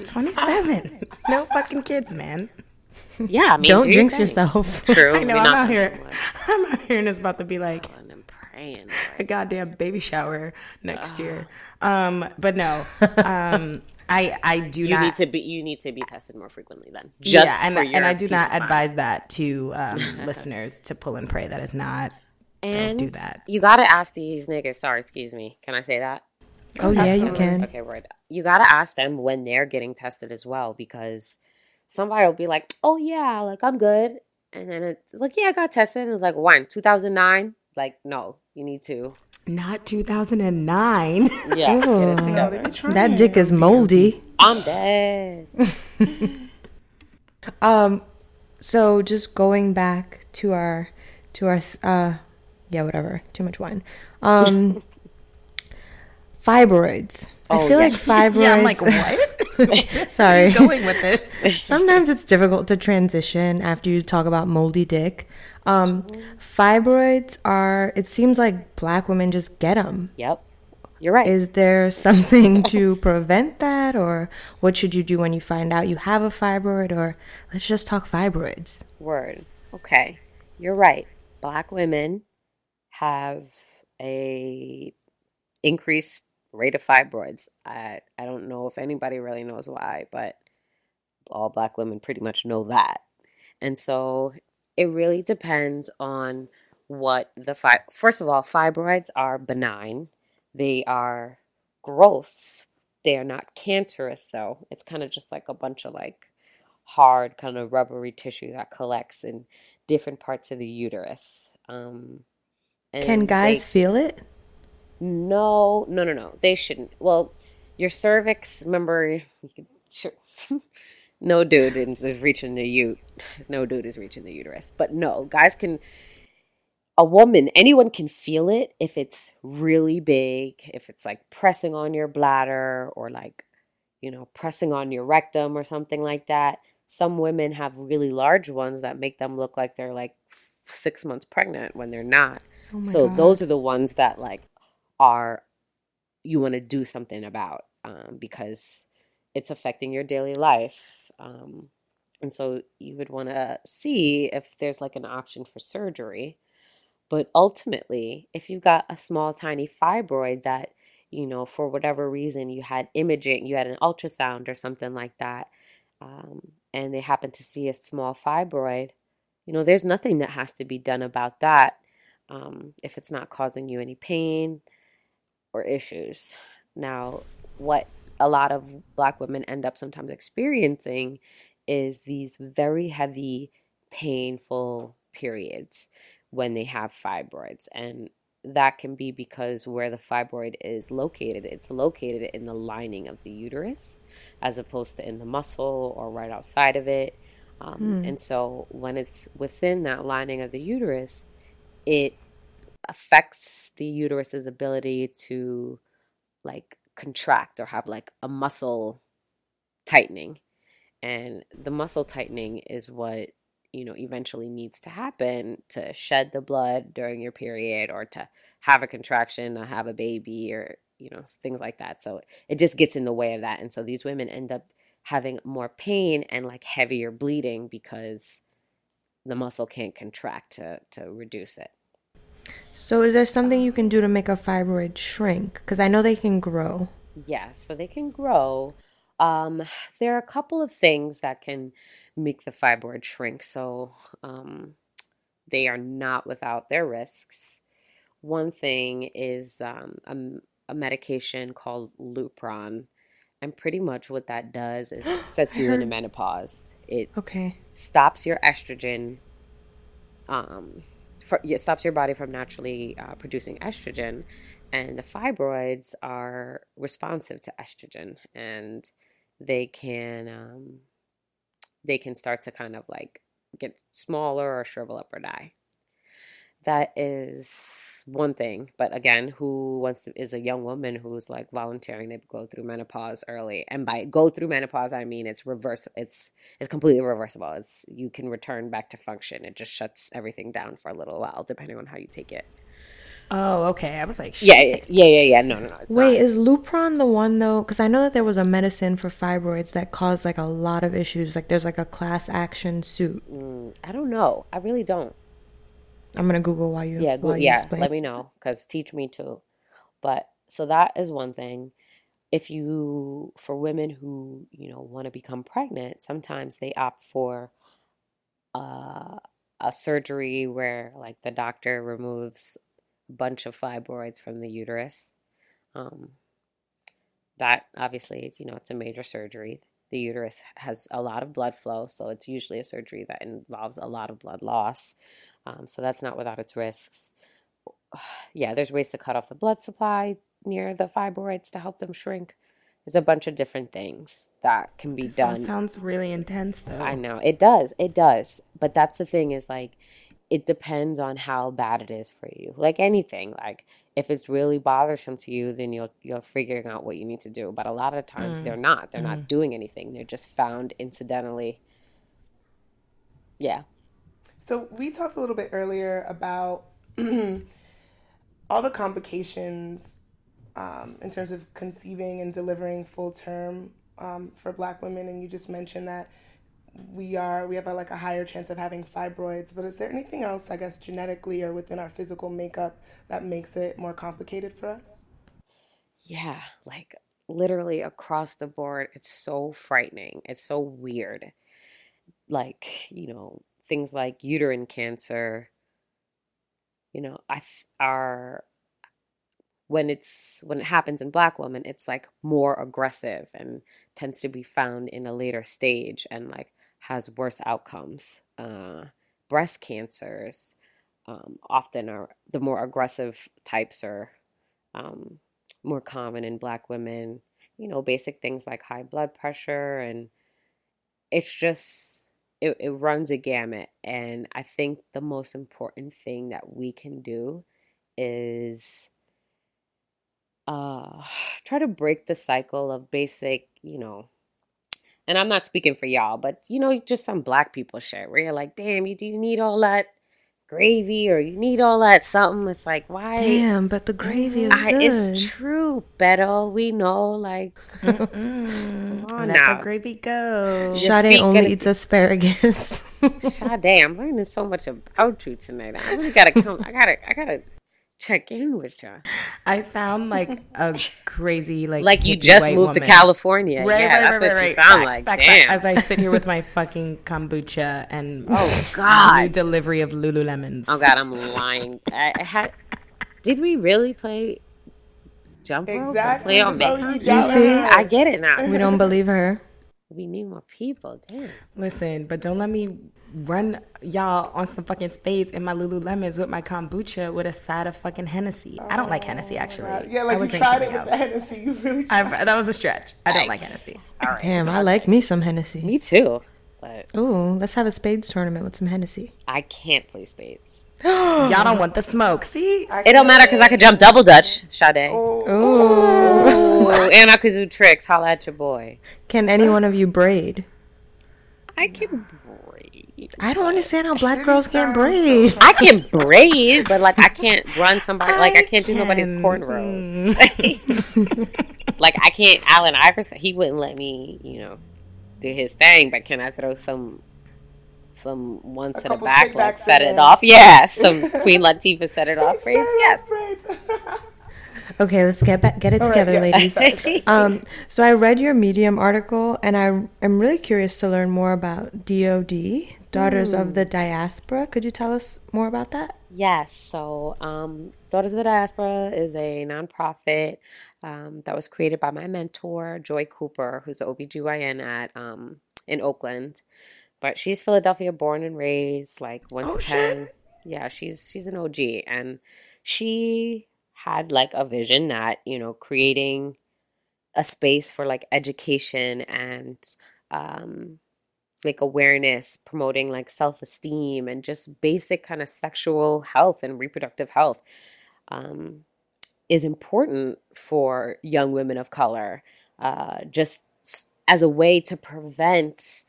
27. *laughs* no fucking kids, man. *laughs* Yeah, I mean, don't do jinx yourself. *laughs* True. *laughs* I know. I'm out here. I'm out here, and it's about to be like I'm praying, a goddamn baby shower next uh. year. Um, but no. Um, I I do you not. need to be you need to be tested more frequently then. Just yeah, and, and I do not advise that to um, listeners to pull and pray. That is not. And don't do that. You got to ask these niggas. Sorry, excuse me. Can I say that? Oh yeah, you can. Okay, right. You got to ask them when they're getting tested as well because somebody will be like, "Oh yeah, like I'm good," and then it's like, "Yeah, I got tested." And was like, "When? 2009?" Like, no, you need to not 2009. Yeah. that dick is moldy. I'm dead. *laughs* um so just going back to our to our uh yeah, whatever. Too much wine. Um *laughs* fibroids. Oh, I feel yeah. like fibroids. *laughs* yeah, I'm like, what? *laughs* Sorry. going with this. *laughs* Sometimes it's difficult to transition after you talk about moldy dick. Um, fibroids are, it seems like black women just get them. Yep. You're right. Is there something to prevent that, or what should you do when you find out you have a fibroid, or let's just talk fibroids? Word. Okay. You're right. Black women have a increased rate of fibroids. I I don't know if anybody really knows why, but all black women pretty much know that. And so it really depends on what the fi- first of all fibroids are benign. They are growths. They are not cancerous though. It's kind of just like a bunch of like hard kind of rubbery tissue that collects in different parts of the uterus. Um can guys they, feel it no no no no they shouldn't well your cervix remember sure *laughs* no dude is reaching the ute. No dude is reaching the uterus. But no, guys can. A woman, anyone can feel it if it's really big, if it's like pressing on your bladder or like, you know, pressing on your rectum or something like that. Some women have really large ones that make them look like they're like six months pregnant when they're not. Oh so God. those are the ones that like are you want to do something about um, because it's affecting your daily life. Um, and so you would want to see if there's like an option for surgery. But ultimately, if you've got a small, tiny fibroid that, you know, for whatever reason you had imaging, you had an ultrasound or something like that, um, and they happen to see a small fibroid, you know, there's nothing that has to be done about that um, if it's not causing you any pain or issues. Now, what a lot of black women end up sometimes experiencing is these very heavy, painful periods when they have fibroids. And that can be because where the fibroid is located, it's located in the lining of the uterus as opposed to in the muscle or right outside of it. Um, mm. And so when it's within that lining of the uterus, it affects the uterus's ability to like contract or have like a muscle tightening. And the muscle tightening is what, you know, eventually needs to happen to shed the blood during your period or to have a contraction, to have a baby or, you know, things like that. So it just gets in the way of that. And so these women end up having more pain and like heavier bleeding because the muscle can't contract to to reduce it. So, is there something you can do to make a fibroid shrink? Because I know they can grow. Yeah, so they can grow. Um, there are a couple of things that can make the fibroid shrink. So, um, they are not without their risks. One thing is um, a, a medication called Lupron. And pretty much what that does is *gasps* sets you into menopause. It okay. stops your estrogen um, for, it stops your body from naturally uh, producing estrogen, and the fibroids are responsive to estrogen, and they can um, they can start to kind of like get smaller or shrivel up or die that is one thing. But again, who wants to, is a young woman who's like volunteering to go through menopause early, and by go through menopause, I mean it's reverse. It's it's completely reversible. It's you can return back to function. It just shuts everything down for a little while, depending on how you take it. Oh, okay. I was like, Shit. yeah, yeah, yeah, yeah. No, no, no. Wait, not. is Lupron the one though? Because I know that there was a medicine for fibroids that caused like a lot of issues. Like there's like a class action suit. Mm, I don't know. I really don't. I'm gonna Google while you. Yeah, go, while yeah. Explain. Let me know because teach me too. But so that is one thing. If you, for women who you know want to become pregnant, sometimes they opt for uh, a surgery where like the doctor removes a bunch of fibroids from the uterus. Um, that obviously, it's, you know, it's a major surgery. The uterus has a lot of blood flow, so it's usually a surgery that involves a lot of blood loss. Um, so that's not without its risks. *sighs* Yeah, there's ways to cut off the blood supply near the fibroids to help them shrink. There's a bunch of different things that can be this done. Sounds really intense, though. I know it does. It does. But that's the thing is like, it depends on how bad it is for you. Like anything, like if it's really bothersome to you, then you'll you're figuring out what you need to do. But a lot of times mm. they're not. They're mm. not doing anything. They're just found incidentally. Yeah. So we talked a little bit earlier about *clears throat* all the complications um, in terms of conceiving and delivering full term um, for Black women, and you just mentioned that we are we have a, like a higher chance of having fibroids. But is there anything else, I guess, genetically or within our physical makeup that makes it more complicated for us? Yeah, like literally across the board, it's so frightening. It's so weird. Like you know things like uterine cancer, you know, I are when it's when it happens in black women, it's like more aggressive and tends to be found in a later stage and like has worse outcomes. Uh, breast cancers um, often are the more aggressive types are um, more common in black women. You know, basic things like high blood pressure and it's just it, it runs a gamut. And I think the most important thing that we can do is uh, *sighs* try to break the cycle of basic, you know, and I'm not speaking for y'all, but you know, just some black people shit where you're like, damn, you do you need all that gravy or you need all that something. It's like why? Damn, but the gravy is I, good. It's true, Beto. We know, like, let the gravy go. Sade only eats asparagus. *laughs* Sade, I'm learning so much about you tonight. I really gotta come. I gotta, I gotta check in with you. I sound like a crazy like like you just moved woman. to California. Right, yeah, right, that's right, what right, you sound facts, like. Facts, Damn. As I sit here with my fucking kombucha and *laughs* oh *laughs* god, new delivery of Lululemons. Oh god, I'm lying. I, I had. Did we really play? Jump rope exactly. play on so you, you see, I get it now. We don't believe her. We need more people. Damn. Listen, but don't let me run y'all on some fucking spades in my Lululemons with my kombucha with a side of fucking Hennessy. Oh, I don't like Hennessy oh actually. God. Yeah, like you tried it with else. the Hennessy. You really *laughs* tried. that was a stretch. I don't like Hennessy. Damn, I like me some Hennessy. Me too. But ooh, let's have a spades tournament with some Hennessy. I can't play spades. *gasps* Y'all don't want the smoke. See, it don't matter because I could jump double dutch, Sade. Oh. Ooh. and I could do tricks. Holla at your boy. Can any one of you braid? I can I don't understand how black girls can't braid. I can braid, but like I can't run somebody. Like I can't do nobody's cornrows. *laughs* *laughs* like I can't. Allen Iverson, he wouldn't let me. You know, do his thing, but can I throw some some ones to the back, like set it off? Yeah, some *laughs* Queen Latifah set it off phrase. Yes. Okay, let's get back, get it All together, right, yes. ladies. *laughs* um, so I read your Medium article, and I am really curious to learn more about DoD, Daughters mm. of the Diaspora. Could you tell us more about that? Yes. So, um, Daughters of the Diaspora is a nonprofit um, that was created by my mentor, Joy Cooper, who's an OBGYN at um, in Oakland. But she's Philadelphia born and raised, like one oh, to ten. Yeah, she's she's an OG, and she had like a vision that you know creating a space for like education and um, like awareness, promoting like self esteem and just basic kind of sexual health and reproductive health um, is important for young women of color, uh, just as a way to prevent,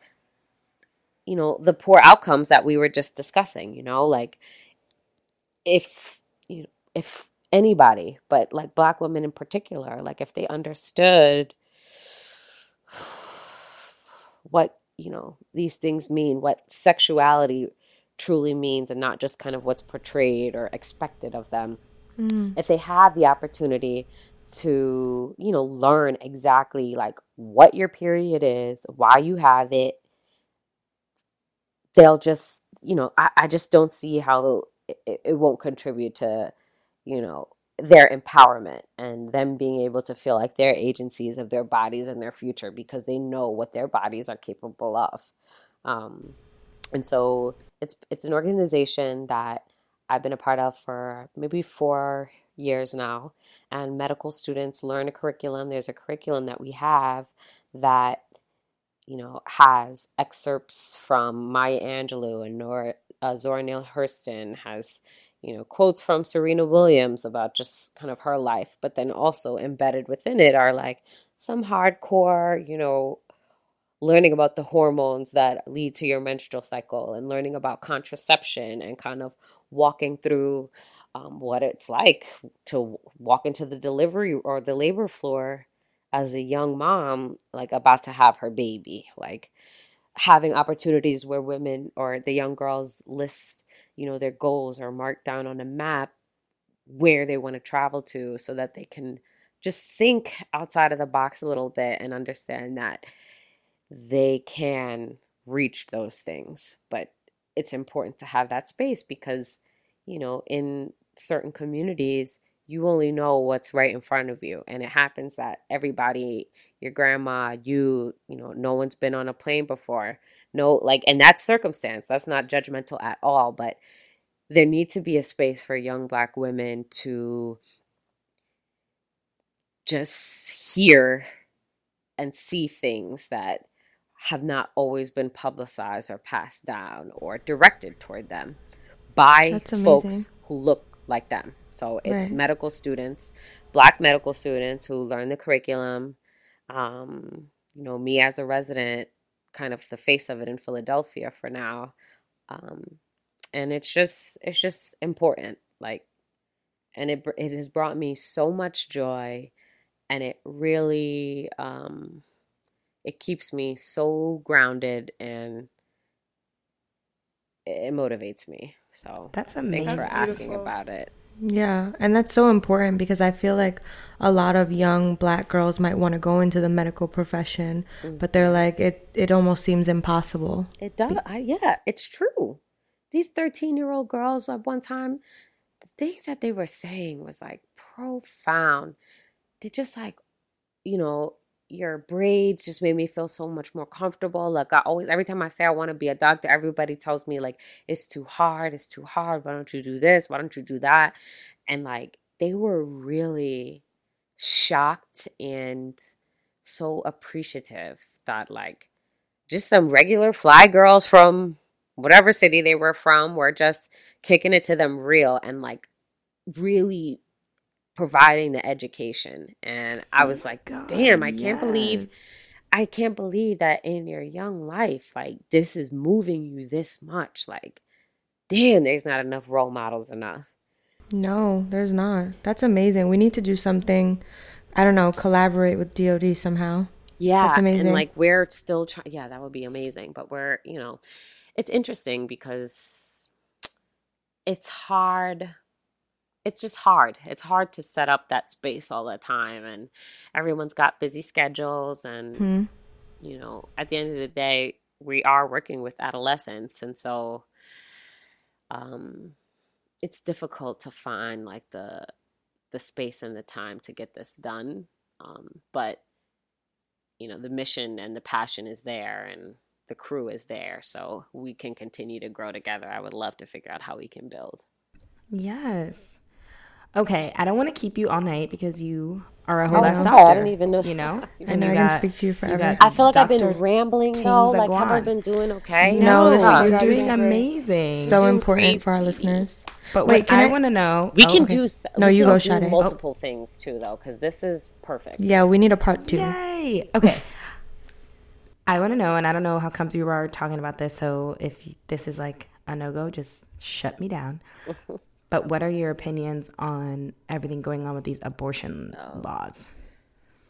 you know, the poor outcomes that we were just discussing. You know, like if you know, if anybody, but like black women in particular, like if they understood what, you know, these things mean, what sexuality truly means, and not just kind of what's portrayed or expected of them. Mm. If they have the opportunity to, you know, learn exactly like what your period is, why you have it, they'll just, you know, I, I just don't see how it, it won't contribute to you know, their empowerment and them being able to feel like they're agencies of their bodies and their future because they know what their bodies are capable of. Um, and so it's it's an organization that I've been a part of for maybe four years now. And medical students learn a curriculum. There's a curriculum that we have that you know has excerpts from Maya Angelou and Nora uh, Zora Neale Hurston has you know, quotes from Serena Williams about just kind of her life, but then also embedded within it are like some hardcore, you know, learning about the hormones that lead to your menstrual cycle and learning about contraception and kind of walking through um, what it's like to walk into the delivery or the labor floor as a young mom, like about to have her baby, like having opportunities where women or the young girls list you know, their goals are marked down on a map where they want to travel to so that they can just think outside of the box a little bit and understand that they can reach those things. But it's important to have that space because, you know, in certain communities, you only know what's right in front of you. And it happens that everybody, your grandma, you, you know, no one's been on a plane before no like and that's circumstance that's not judgmental at all but there needs to be a space for young black women to just hear and see things that have not always been publicized or passed down or directed toward them by folks who look like them. So it's right. medical students, black medical students who learn the curriculum. Um, you know, me as a resident kind of the face of it in Philadelphia for now. Um, and it's just it's just important like and it it has brought me so much joy and it really um it keeps me so grounded and it motivates me. So that's amazing. Thanks for asking about it. Yeah, and that's so important because I feel like a lot of young black girls might want to go into the medical profession, mm-hmm. but they're like it it almost seems impossible. It does. I, yeah, it's true. These 13-year-old girls at one time the things that they were saying was like profound. They're just like you know, your braids just made me feel so much more comfortable. Like I always, every time I say I want to be a doctor, everybody tells me like it's too hard. It's too hard. Why don't you do this? Why don't you do that? And like they were really shocked and so appreciative that like just some regular fly girls from whatever city they were from were just kicking it to them real and like really providing the education. And I was like, God, damn, I can't believe I can't believe that in your young life, like this is moving you this much. Like, damn, there's not enough role models enough. No, there's not. That's amazing. We need to do something, I don't know, collaborate with DOD somehow. Yeah, That's amazing. and like we're still trying. Yeah, that would be amazing. But we're you know, it's interesting because it's hard. It's just hard. It's hard to set up that space all the time, and everyone's got busy schedules, and Hmm. you know, at the end of the day, we are working with adolescents, and so um, it's difficult to find like the the space and the time to get this done. Um, but you know, the mission and the passion is there, and the crew is there, so we can continue to grow together. I would love to figure out how we can build. Yes. Okay, I don't want to keep you all night because you are a whole Oh, ass okay. doctor. I don't even know- You know, *laughs* I And know I can speak to you forever. got I feel like I've been Dr. rambling Tings though. Like, have I Aguan. been doing okay? No, this- no, you're you're doing doing amazing. so doing important for our sweetie. listeners. but Wait, wait, can I I- want to know. We oh, can okay. do. s- No, you go, do Sade. Multiple things too, though, because this is perfect. Yeah, we need a part two. Yay! Okay. *laughs* I want to know, and I don't know how comfortable you are talking about this. So if this is like a no go, just shut me down. *laughs* but what are your opinions on everything going on with these abortion Oh. laws?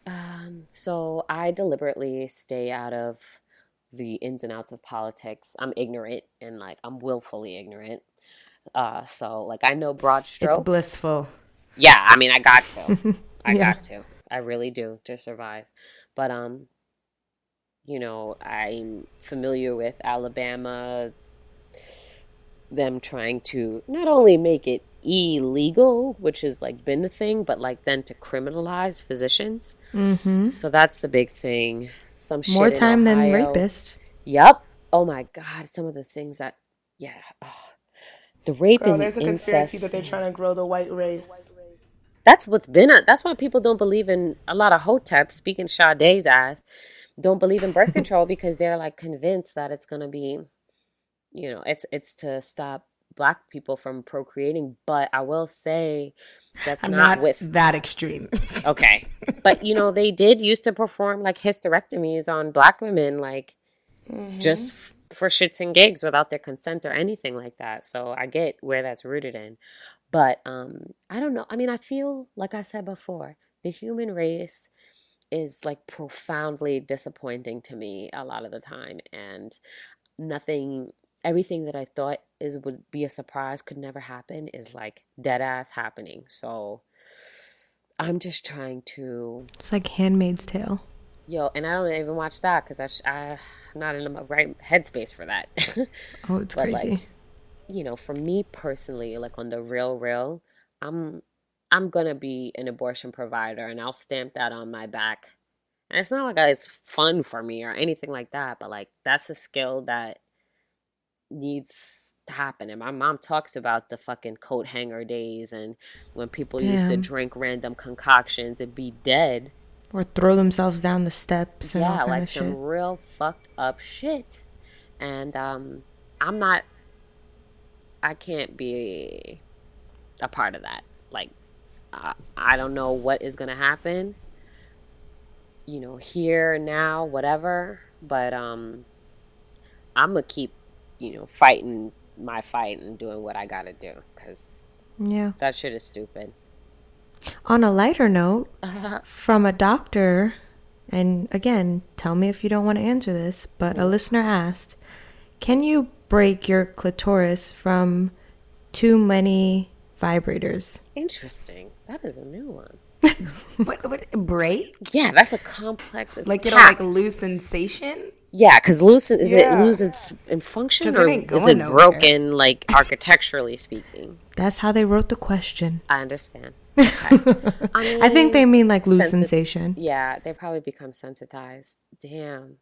Um, so I deliberately stay out of the ins and outs of politics. I'm ignorant and like I'm willfully ignorant. Uh, so like I know broad strokes. It's blissful. Yeah, I mean I got to. *laughs* I Yeah. got to. I really do to survive. But um you know, I'm familiar with Alabama them trying to not only make it illegal, which has like been the thing, but like then to criminalize physicians. Mm-hmm. So that's the big thing. Some More in time than rapist. Yep. Oh my God. Some of the things that, yeah. Oh. The rape Girl, and there's a the conspiracy that they're trying to grow the white race. That's what's been. A, that's why people don't believe in a lot of hotep. Speaking Sade's ass, don't believe in birth *laughs* control because they're like convinced that it's gonna be, you know, it's it's to stop black people from procreating. But I will say that's I'm not, not with that extreme. *laughs* okay. But you know, they did used to perform like hysterectomies on black women, like just f- for shits and gigs without their consent or anything like that. So I get where that's rooted in. But um I don't know. I mean, I feel like I said before, the human race is like profoundly disappointing to me a lot of the time and nothing everything that I thought is would be a surprise could never happen is like dead ass happening. So I'm just trying to It's like Handmaid's Tale. yo, and I don't even watch that because I sh- I I'm not in the right headspace for that. *laughs* Oh, it's But, like, crazy. you know, for me personally, like on the real, real, I'm I'm gonna be an abortion provider, and I'll stamp that on my back. And it's not like it's fun for me or anything like that, but like that's a skill that needs to happen. And my mom talks about the fucking coat hanger days and when people used to drink random concoctions and be dead. or throw themselves down the steps and all yeah, like some shit. real fucked up shit. And um I'm not I can't be a part of that. Like uh, I don't know what is going to happen. You know, here now, whatever, but um I'm going to keep, you know, fighting my fight and doing what I got to do cuz Yeah. that shit is stupid. On a lighter note, Uh-huh. *laughs* from a doctor, and again, tell me if you don't want to answer this, but a listener asked, "Can you break your clitoris from too many vibrators?" Interesting. That is a new one. *laughs* what, what break? Yeah, that's a complex. It's Like you know, like packed. lose sensation? Yeah, because loosen is Yeah. it loses in function or ain't is going it nowhere. broken like architecturally speaking? That's how they wrote the question. I understand. *laughs* Okay. I, I think they mean like loose sensi- sensation. Yeah, they probably become sensitized. Damn.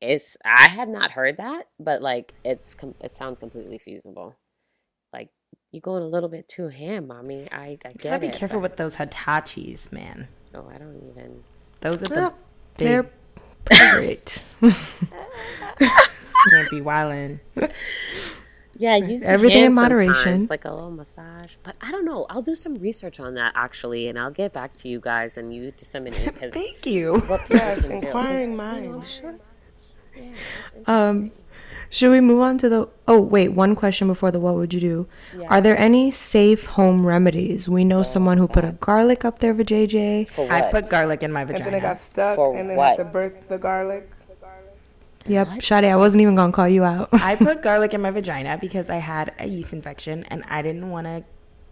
It's I have not heard that, but like it's com- it sounds completely feasible. Like you're going a little bit too ham, mommy. I I get gotta be it. careful but- with those Hitachis, man. Oh, I don't even. Those are the Well, big. They're pretty great. can't be wildin'. Yeah, use the Everything in moderation. sometimes, like a little massage. But I don't know. I'll do some research on that actually, and I'll get back to you guys and you disseminate *laughs* Thank you. what people Yes, can do. 'Cause, inquiring you know, minds. sure- yeah, it's Um, Should we move on to the? Oh wait, one question before the what would you do? Yeah. Are there any safe home remedies? We know someone who put a garlic up there for JJ. For what? I put garlic in my vagina. And then it got stuck, For and then what? had to birth the garlic. Yep, Sade, I wasn't even gonna call you out. I *laughs* put garlic in my vagina because I had a yeast infection and I didn't want to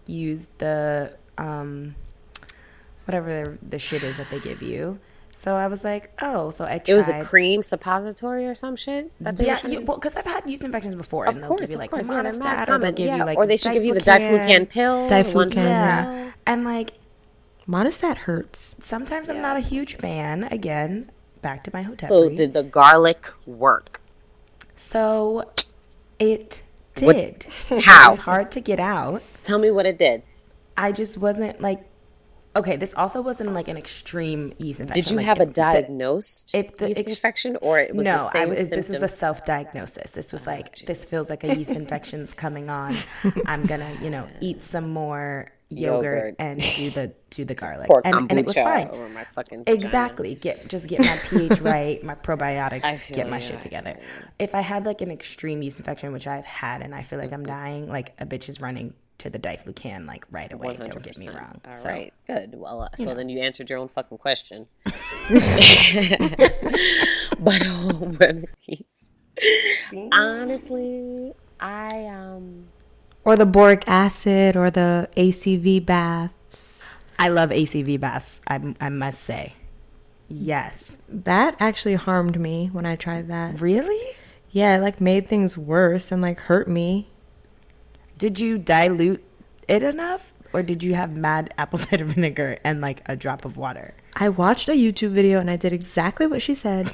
use the um whatever the shit is that they give you. So I was like, oh, so I tried. It was a cream suppository or some shit. That they Yeah, trying you, well, because I've had yeast infections before, of and they'll course, give you of like course. Yeah, they're mad monistat, or they'll give yeah. you like or they should give you the diflucan pill. Diflucan, Yeah, yeah. and like Monistat hurts. sometimes I'm not a huge fan. Again, back to my hotep. So did the garlic work? so it What- did. *laughs* How? It was hard to get out. Tell me what it did. I just wasn't like okay. This also wasn't like an extreme yeast infection. Did you like, have a the- diagnosed if the yeast ex- infection, or it was no, I, was- this was a self-diagnosis. This was oh, like this feels like a yeast infection's *laughs* coming on. I'm gonna, you know, eat some more *laughs* yogurt, Yogurt. and do the do the garlic, and, and it was fine. over my fucking vagina. Exactly. Get just get my pH *laughs* right, my probiotics, get my shit together. If I had like an extreme yeast infection, which I've had, and I feel like mm-hmm. I'm dying, like a bitch is running to the diflucan like right away. Don't get me wrong. All so right, good. Well, uh, so then you answered your own fucking question. *laughs* *laughs* but *laughs* home remedies. Honestly, I um Or the boric acid or the ACV baths. I love ACV baths. I I must say, yes. That actually harmed me when I tried that. Really? Yeah, it like made things worse and like hurt me. Did you dilute it enough, or did you have mad *laughs* apple cider vinegar and like a drop of water? I watched a YouTube video and I did exactly what she said,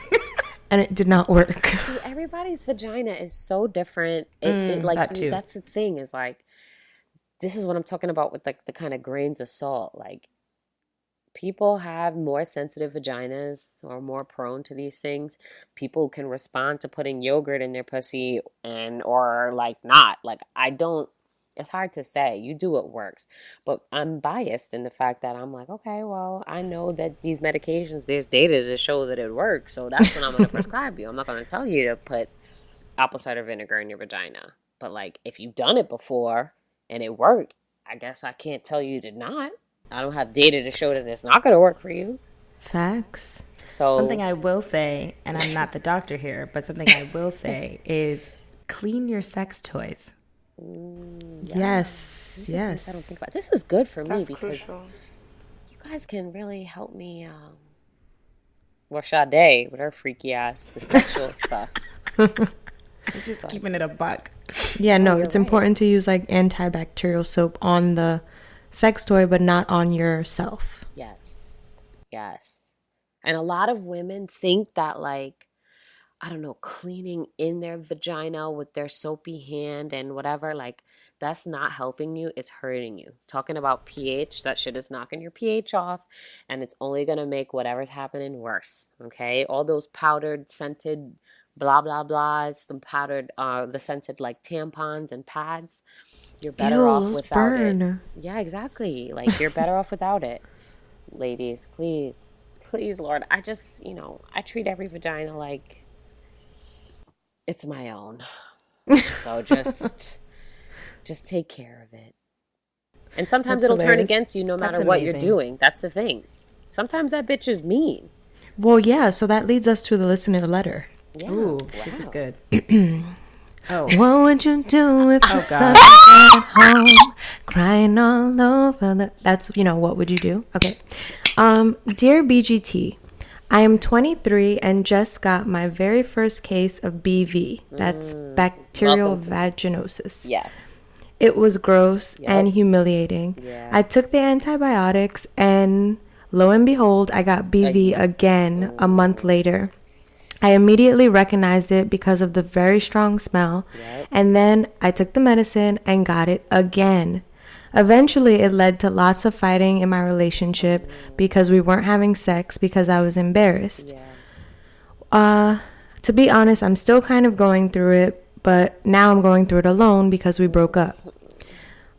and it did not work. *laughs* see, everybody's vagina is so different. It, it mm, like that you- too. that's the thing is like this is what I'm talking about with like the kind of grains of salt. Like people have more sensitive vaginas or more prone to these things. People can respond to putting yogurt in their pussy and or like not. Like I don't it's hard to say. You do what works. But I'm biased in the fact that I'm like, okay, well, I know that these medications, there's data to show that it works. So that's what I'm going *laughs* to prescribe you. I'm not going to tell you to put apple cider vinegar in your vagina. But like, if you've done it before and it worked, I guess I can't tell you to not. I don't have data to show that it's not going to work for you. Facts. So Something I will say, and I'm not the doctor here, but something I will say *laughs* is clean your sex toys. Yes. Yes. I don't think about. This is good for me because crucial. you guys can really help me. Um, well, Sade with her freaky ass, the sexual *laughs* stuff. I'm *laughs* just keeping it a buck. Yeah, no, it's important to use like antibacterial soap on the sex toy, but not on yourself. Yes. Yes. And a lot of women think that, like, I don't know, cleaning in their vagina with their soapy hand and whatever, like, that's not helping you. It's hurting you. Talking about pH, that shit is knocking your pH off and it's only going to make whatever's happening worse. Okay. All those powdered, scented, blah, blah, blah, some powdered, uh, the scented like tampons and pads. You're better Ew, off those without it. Yeah, exactly. Like you're better off without it. Ladies, please. Please, Lord. I just, you know, I treat every vagina like it's my own. So *laughs* just just take care of it. And sometimes That's it'll turn against you no That's matter what you're doing. That's the thing. Sometimes that bitch is mean. Well, yeah, so that leads us to the listener letter. Yeah. Ooh, this is good. *clears throat* oh, What would you do if you God. sucked at home, crying all over the? That's you know what would you do? Okay, um, dear BGT, I am 23 and just got my very first case of BV. That's bacterial Welcome to- vaginosis. Yes. It was gross and humiliating. Yeah. I took the antibiotics and lo and behold, I got BV again a month later. I immediately recognized it because of the very strong smell. And then I took the medicine and got it again. Eventually, it led to lots of fighting in my relationship because we weren't having sex because I was embarrassed. Uh, to be honest, I'm still kind of going through it, but now I'm going through it alone because we broke up.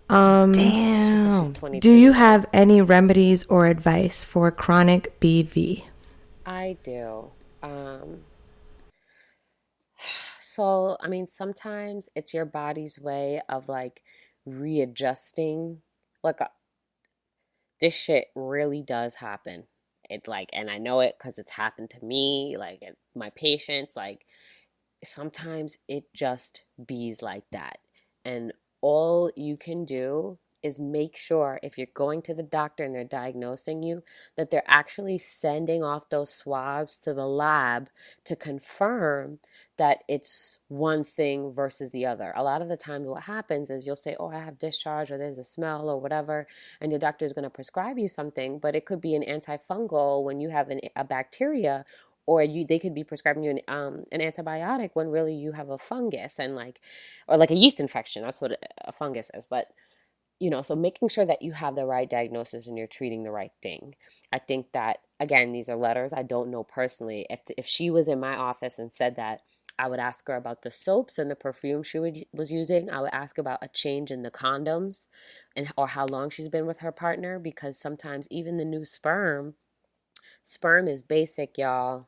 Um, damn. do you have any remedies or advice for chronic BV? I do. Um, So, I mean, sometimes it's your body's way of like readjusting. Look, uh, this shit really does happen. It like, and I know it because it's happened to me, like my patients. Like, sometimes it just bees like that. And all you can do is make sure if you're going to the doctor and they're diagnosing you that they're actually sending off those swabs to the lab to confirm that it's one thing versus the other. A lot of the times what happens is you'll say, "Oh, I have discharge or there's a smell or whatever," and your doctor is going to prescribe you something, but it could be an antifungal when you have an, a bacteria or you they could be prescribing you an, um, an antibiotic when really you have a fungus and like or like a yeast infection that's what a fungus is but you know, so making sure that you have the right diagnosis and you're treating the right thing. I think that again, these are letters I don't know personally. If if she was in my office and said that, I would ask her about the soaps and the perfume she would, was using. I would ask about a change in the condoms and or how long she's been with her partner because sometimes even the new sperm sperm is basic, y'all.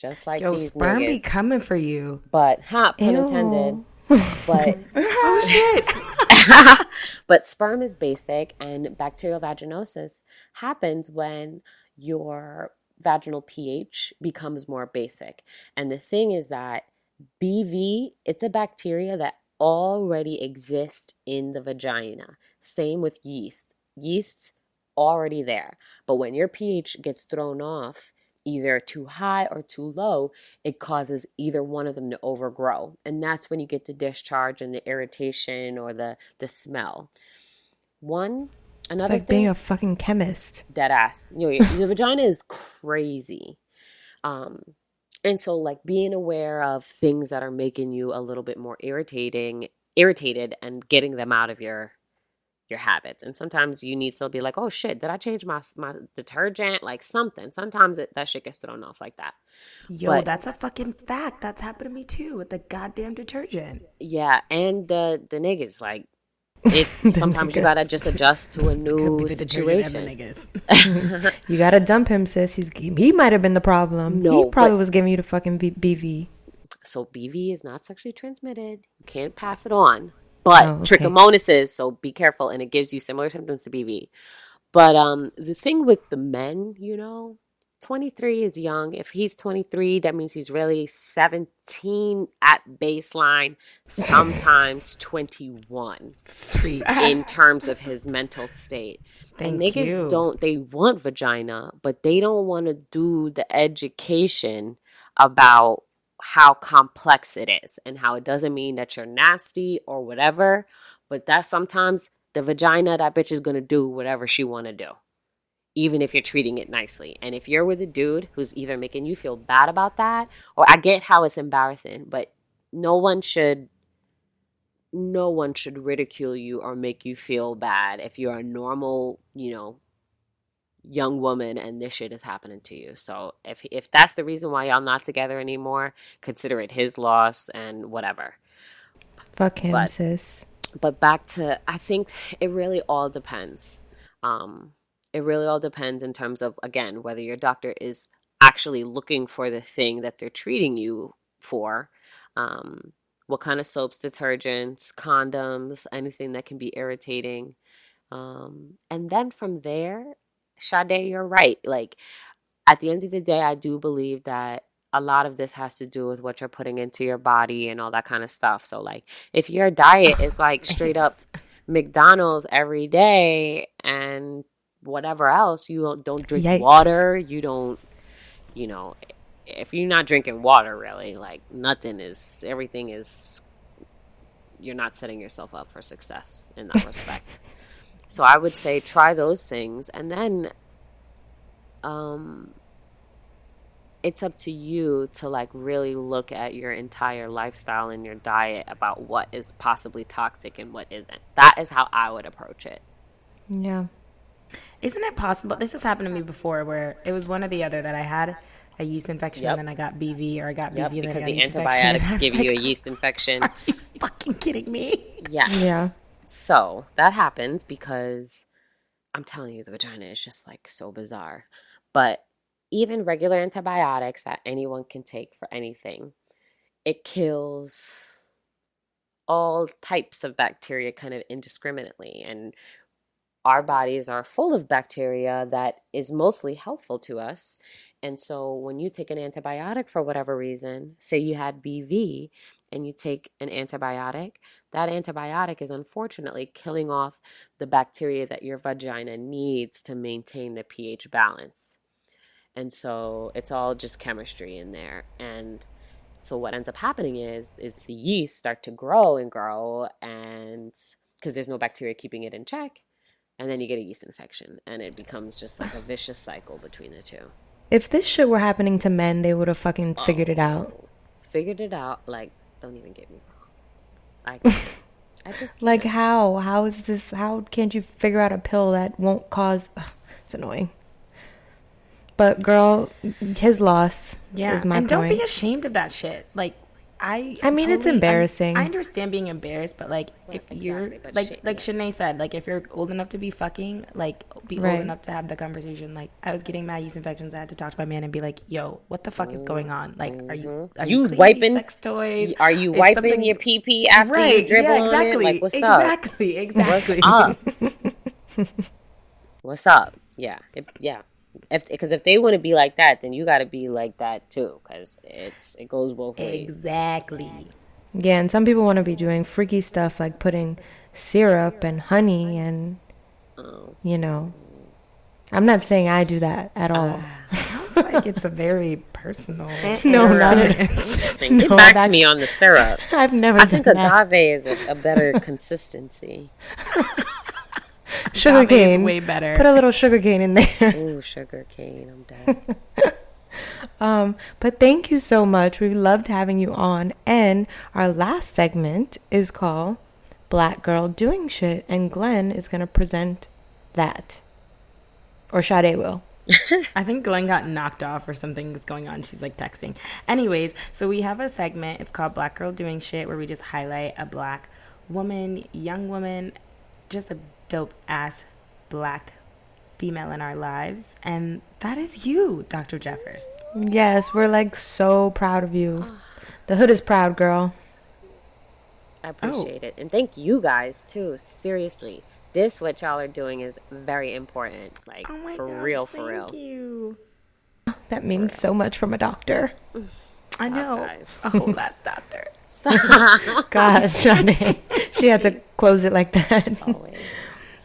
Just like Yo, these sperm niggas. be coming for you. But ha, pun Ew. intended. *laughs* But oh shit. *laughs* but sperm is basic, and bacterial vaginosis happens when your vaginal pH becomes more basic. And the thing is that BV, it's a bacteria that already exists in the vagina. Same with yeast. Yeast's already there. But when your pH gets thrown off, either too high or too low, it causes either one of them to overgrow. And that's when you get the discharge and the irritation or the, the smell. One, another it's like thing, being a fucking chemist. Dead ass. You know, your, your vagina is crazy. Um, and so like being aware of things that are making you a little bit more irritating, irritated and getting them out of your your habits. And sometimes you need to be like, oh shit, did I change my my detergent? Like something. Sometimes it, that shit gets thrown off like that. Yo, but, that's a fucking fact. That's happened to me too with the goddamn detergent. Yeah, and the the niggas like it *laughs* sometimes you gotta just adjust to a new situation. *laughs* you gotta dump him, sis. He's he might have been the problem. No, he probably was giving you the fucking B- BV. So BV is not sexually transmitted. You can't pass it on but oh, okay. trichomonas is so be careful and it gives you similar symptoms to bv but um the thing with the men you know 23 is young if he's 23 that means he's really 17 at baseline sometimes *laughs* 21 in *laughs* terms of his mental state Thank and niggas you. don't they want vagina but they don't want to do the education about how complex it is and how it doesn't mean that you're nasty or whatever, but that sometimes the vagina that bitch is going to do whatever she want to do. Even if you're treating it nicely. And if you're with a dude who's either making you feel bad about that or I get how it's embarrassing, but no one should no one should ridicule you or make you feel bad if you're a normal, you know, young woman and this shit is happening to you. So if if that's the reason why y'all not together anymore, consider it his loss and whatever. Fuck him, but, sis. But back to I think it really all depends. Um it really all depends in terms of again whether your doctor is actually looking for the thing that they're treating you for. Um what kind of soaps, detergents, condoms, anything that can be irritating. Um, and then from there, Sade, you're right. Like at the end of the day, I do believe that a lot of this has to do with what you're putting into your body and all that kind of stuff. So like if your diet is like *laughs* straight up McDonald's every day and whatever else, you don't, drink Yikes. water, you don't you know, if you're not drinking water really, like nothing is everything is you're not setting yourself up for success in that respect. *laughs* So I would say try those things and then um it's up to you to like really look at your entire lifestyle and your diet about what is possibly toxic and what isn't. That is how I would approach it. Yeah. Isn't it possible? This has happened to me before where it was one or the other that I had a yeast infection yep. and then I got BV or I got yep, BV and because the *laughs* antibiotics give like, you a yeast infection. *laughs* Are you fucking kidding me? Yes. Yeah. So that happens because I'm telling you, the vagina is just like so bizarre. But even regular antibiotics that anyone can take for anything, it kills all types of bacteria kind of indiscriminately. And our bodies are full of bacteria that is mostly helpful to us. And so when you take an antibiotic for whatever reason, say you had BV and you take an antibiotic, that antibiotic is unfortunately killing off the bacteria that your vagina needs to maintain the pH balance. And so it's all just chemistry in there. And so what ends up happening is is the yeast start to grow and grow and because there's no bacteria keeping it in check and then you get a yeast infection and it becomes just like a vicious cycle between the two if this shit were happening to men they would have fucking figured it out oh, figured it out like don't even get me wrong i *laughs* I just like how how is this how can't you figure out a pill that won't cause ugh, it's annoying but girl, his loss yeah. is my and point. don't be ashamed of that shit. Like I I mean totally, it's embarrassing. I, I, understand being embarrassed, but like if exactly, you're like shit, like yeah. Shanaye said, like if you're old enough to be fucking, like be right. old enough to have the conversation. Like I was getting mad yeast infections, I had to talk to my man and be like, "Yo, what the fuck is going on? Like, are you mm-hmm. are you, you wiping sex toys? Are you is wiping your pee pee after right, you dribble yeah, exactly, on it? Like what's exactly, up? Exactly, exactly. What's up? *laughs* *laughs* *laughs* what's up? Yeah, it, yeah if because if they want to be like that, then you got to be like that too, because it's it goes both ways. Exactly. Yeah, and some people want to be doing freaky stuff like putting syrup and honey and oh. you know. I'm not saying I do that at all. Uh, sounds like it's a very personal. *laughs* no, not it. *laughs* Get back to me on the syrup. *laughs* I've never. I think agave that. is a, a better consistency. Sugar cane. Way better. Put a little sugar cane in there. *laughs* Ooh, sugar cane. I'm dead. *laughs* um, but thank you so much. We loved having you on. And our last segment is called Black Girl Doing Shit. And Glynn is going to present that. Or Sade will. *laughs* I think Glynn got knocked off or something is going on. She's like texting. Anyways, so we have a segment. It's called Black Girl Doing Shit, where we just highlight a black woman, young woman, just a dope ass black female in our lives. And that is you, Dr. Jeffers. Yes, we're like so proud of you. The hood is proud, girl. I oh. appreciate oh. it. And thank you guys too. Seriously. This what y'all are doing is very important. Like oh for gosh, real, for real. Thank you. That means so much from a doctor. I know. *laughs* Oh, that's doctor. Stop. *laughs* God, Shanaye. *laughs* She had to close it like that. Always.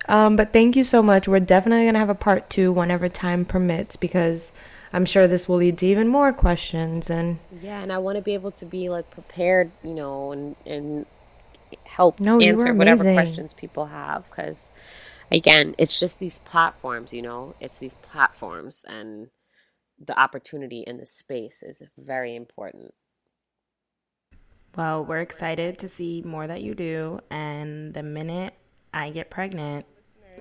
Um, but thank you so much. We're definitely going to have a part two whenever time permits because I'm sure this will lead to even more questions. And yeah, and I want to be able to be like prepared, you know, and, and help no, answer whatever questions people have because again, it's just these platforms, you know, it's these platforms and the opportunity in the space is very important. Well, we're excited to see more that you do. And the minute I get pregnant,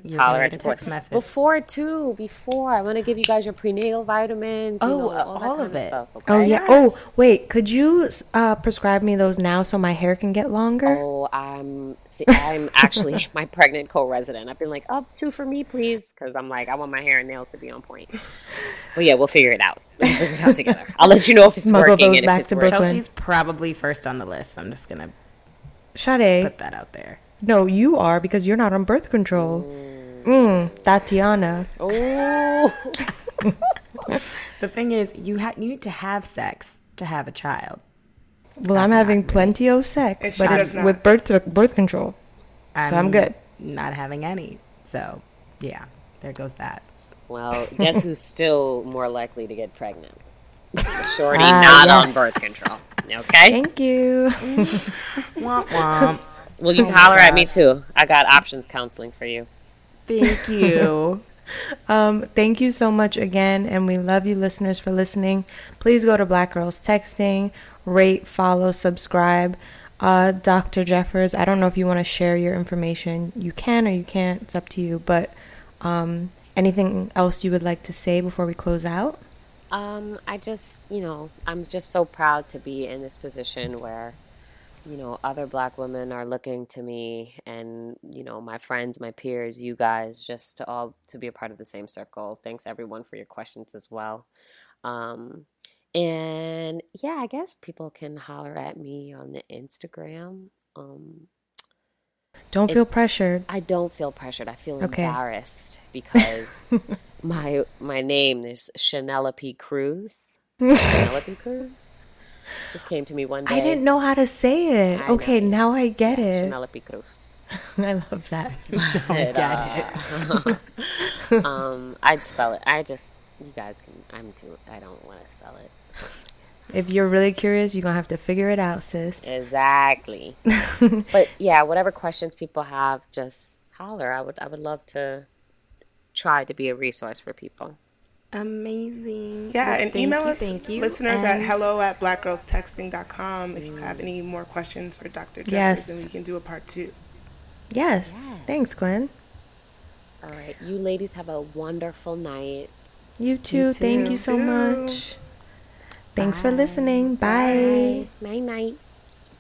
you're holler at text message. Before too, before I want to give you guys your prenatal vitamins. Oh, know, all, all of, of it. Stuff, oh, okay? Oh yeah. Yes. Oh wait, could you uh, prescribe me those now so my hair can get longer? Oh, I'm I'm actually *laughs* my pregnant co-resident. I've been like, up two for me, please, because I'm like, I want my hair and nails to be on point. But yeah, we'll figure it out. We'll figure it out *laughs* together. I'll let you know if it's Smuggle working. Those back to Brooklyn. Chelsea's probably first on the list. I'm just gonna Sade. put that out there. No, you are because you're not on birth control. Mm. Mm, Tatiana. Oh. *laughs* the thing is, you ha- you need to have sex to have a child. Well, I'm having plenty of sex, but it's with birth birth control, I'm so I'm good. Not having any, so yeah, there goes that. Well, guess who's still more likely to get pregnant? Shorty, ah, not yes. on birth control. Okay. Thank you. *laughs* womp womp. Well, you oh holler at me too. I got options counseling for you. Thank *laughs* you. um, thank you so much again, and we love you, listeners, for listening. Please go to Black Girls Texting, rate, follow, subscribe. Uh, Dr. Jeffers, I don't know if you want to share your information. You can or you can't. It's up to you. But um, anything else you would like to say before we close out? Um, I just, you know, I'm just so proud to be in this position where you know, other black women are looking to me and, you know, my friends, my peers, you guys, just to all to be a part of the same circle. Thanks everyone for your questions as well. Um, And yeah, I guess people can holler at me on the Instagram. Um, don't feel pressured. I don't feel pressured. I feel okay. embarrassed because *laughs* my my name is Chanelope Cruz. *laughs* Chanelope Cruz just came to me one day. I didn't know how to say it. I okay, know. now I get yeah, it. Chanelope Cruz. *laughs* I love that. *laughs* I get it. *laughs* um, I'd spell it. I just you guys can. I'm too. I don't want to spell it. If you're really curious, you're gonna have to figure it out, sis. Exactly. but yeah, whatever questions people have, just holler. I would I would love to try to be a resource for people. Amazing. Yeah, well, and email you, us thank you. listeners and at hello at blackgirlstexting.com if you have any more questions for Dr. Jeffers yes. and we can do a part two. Yes. yes. Thanks, Glynn. All right. You ladies have a wonderful night. You too. You too. Thank you so much. Thanks Bye. for listening. Bye. Night night.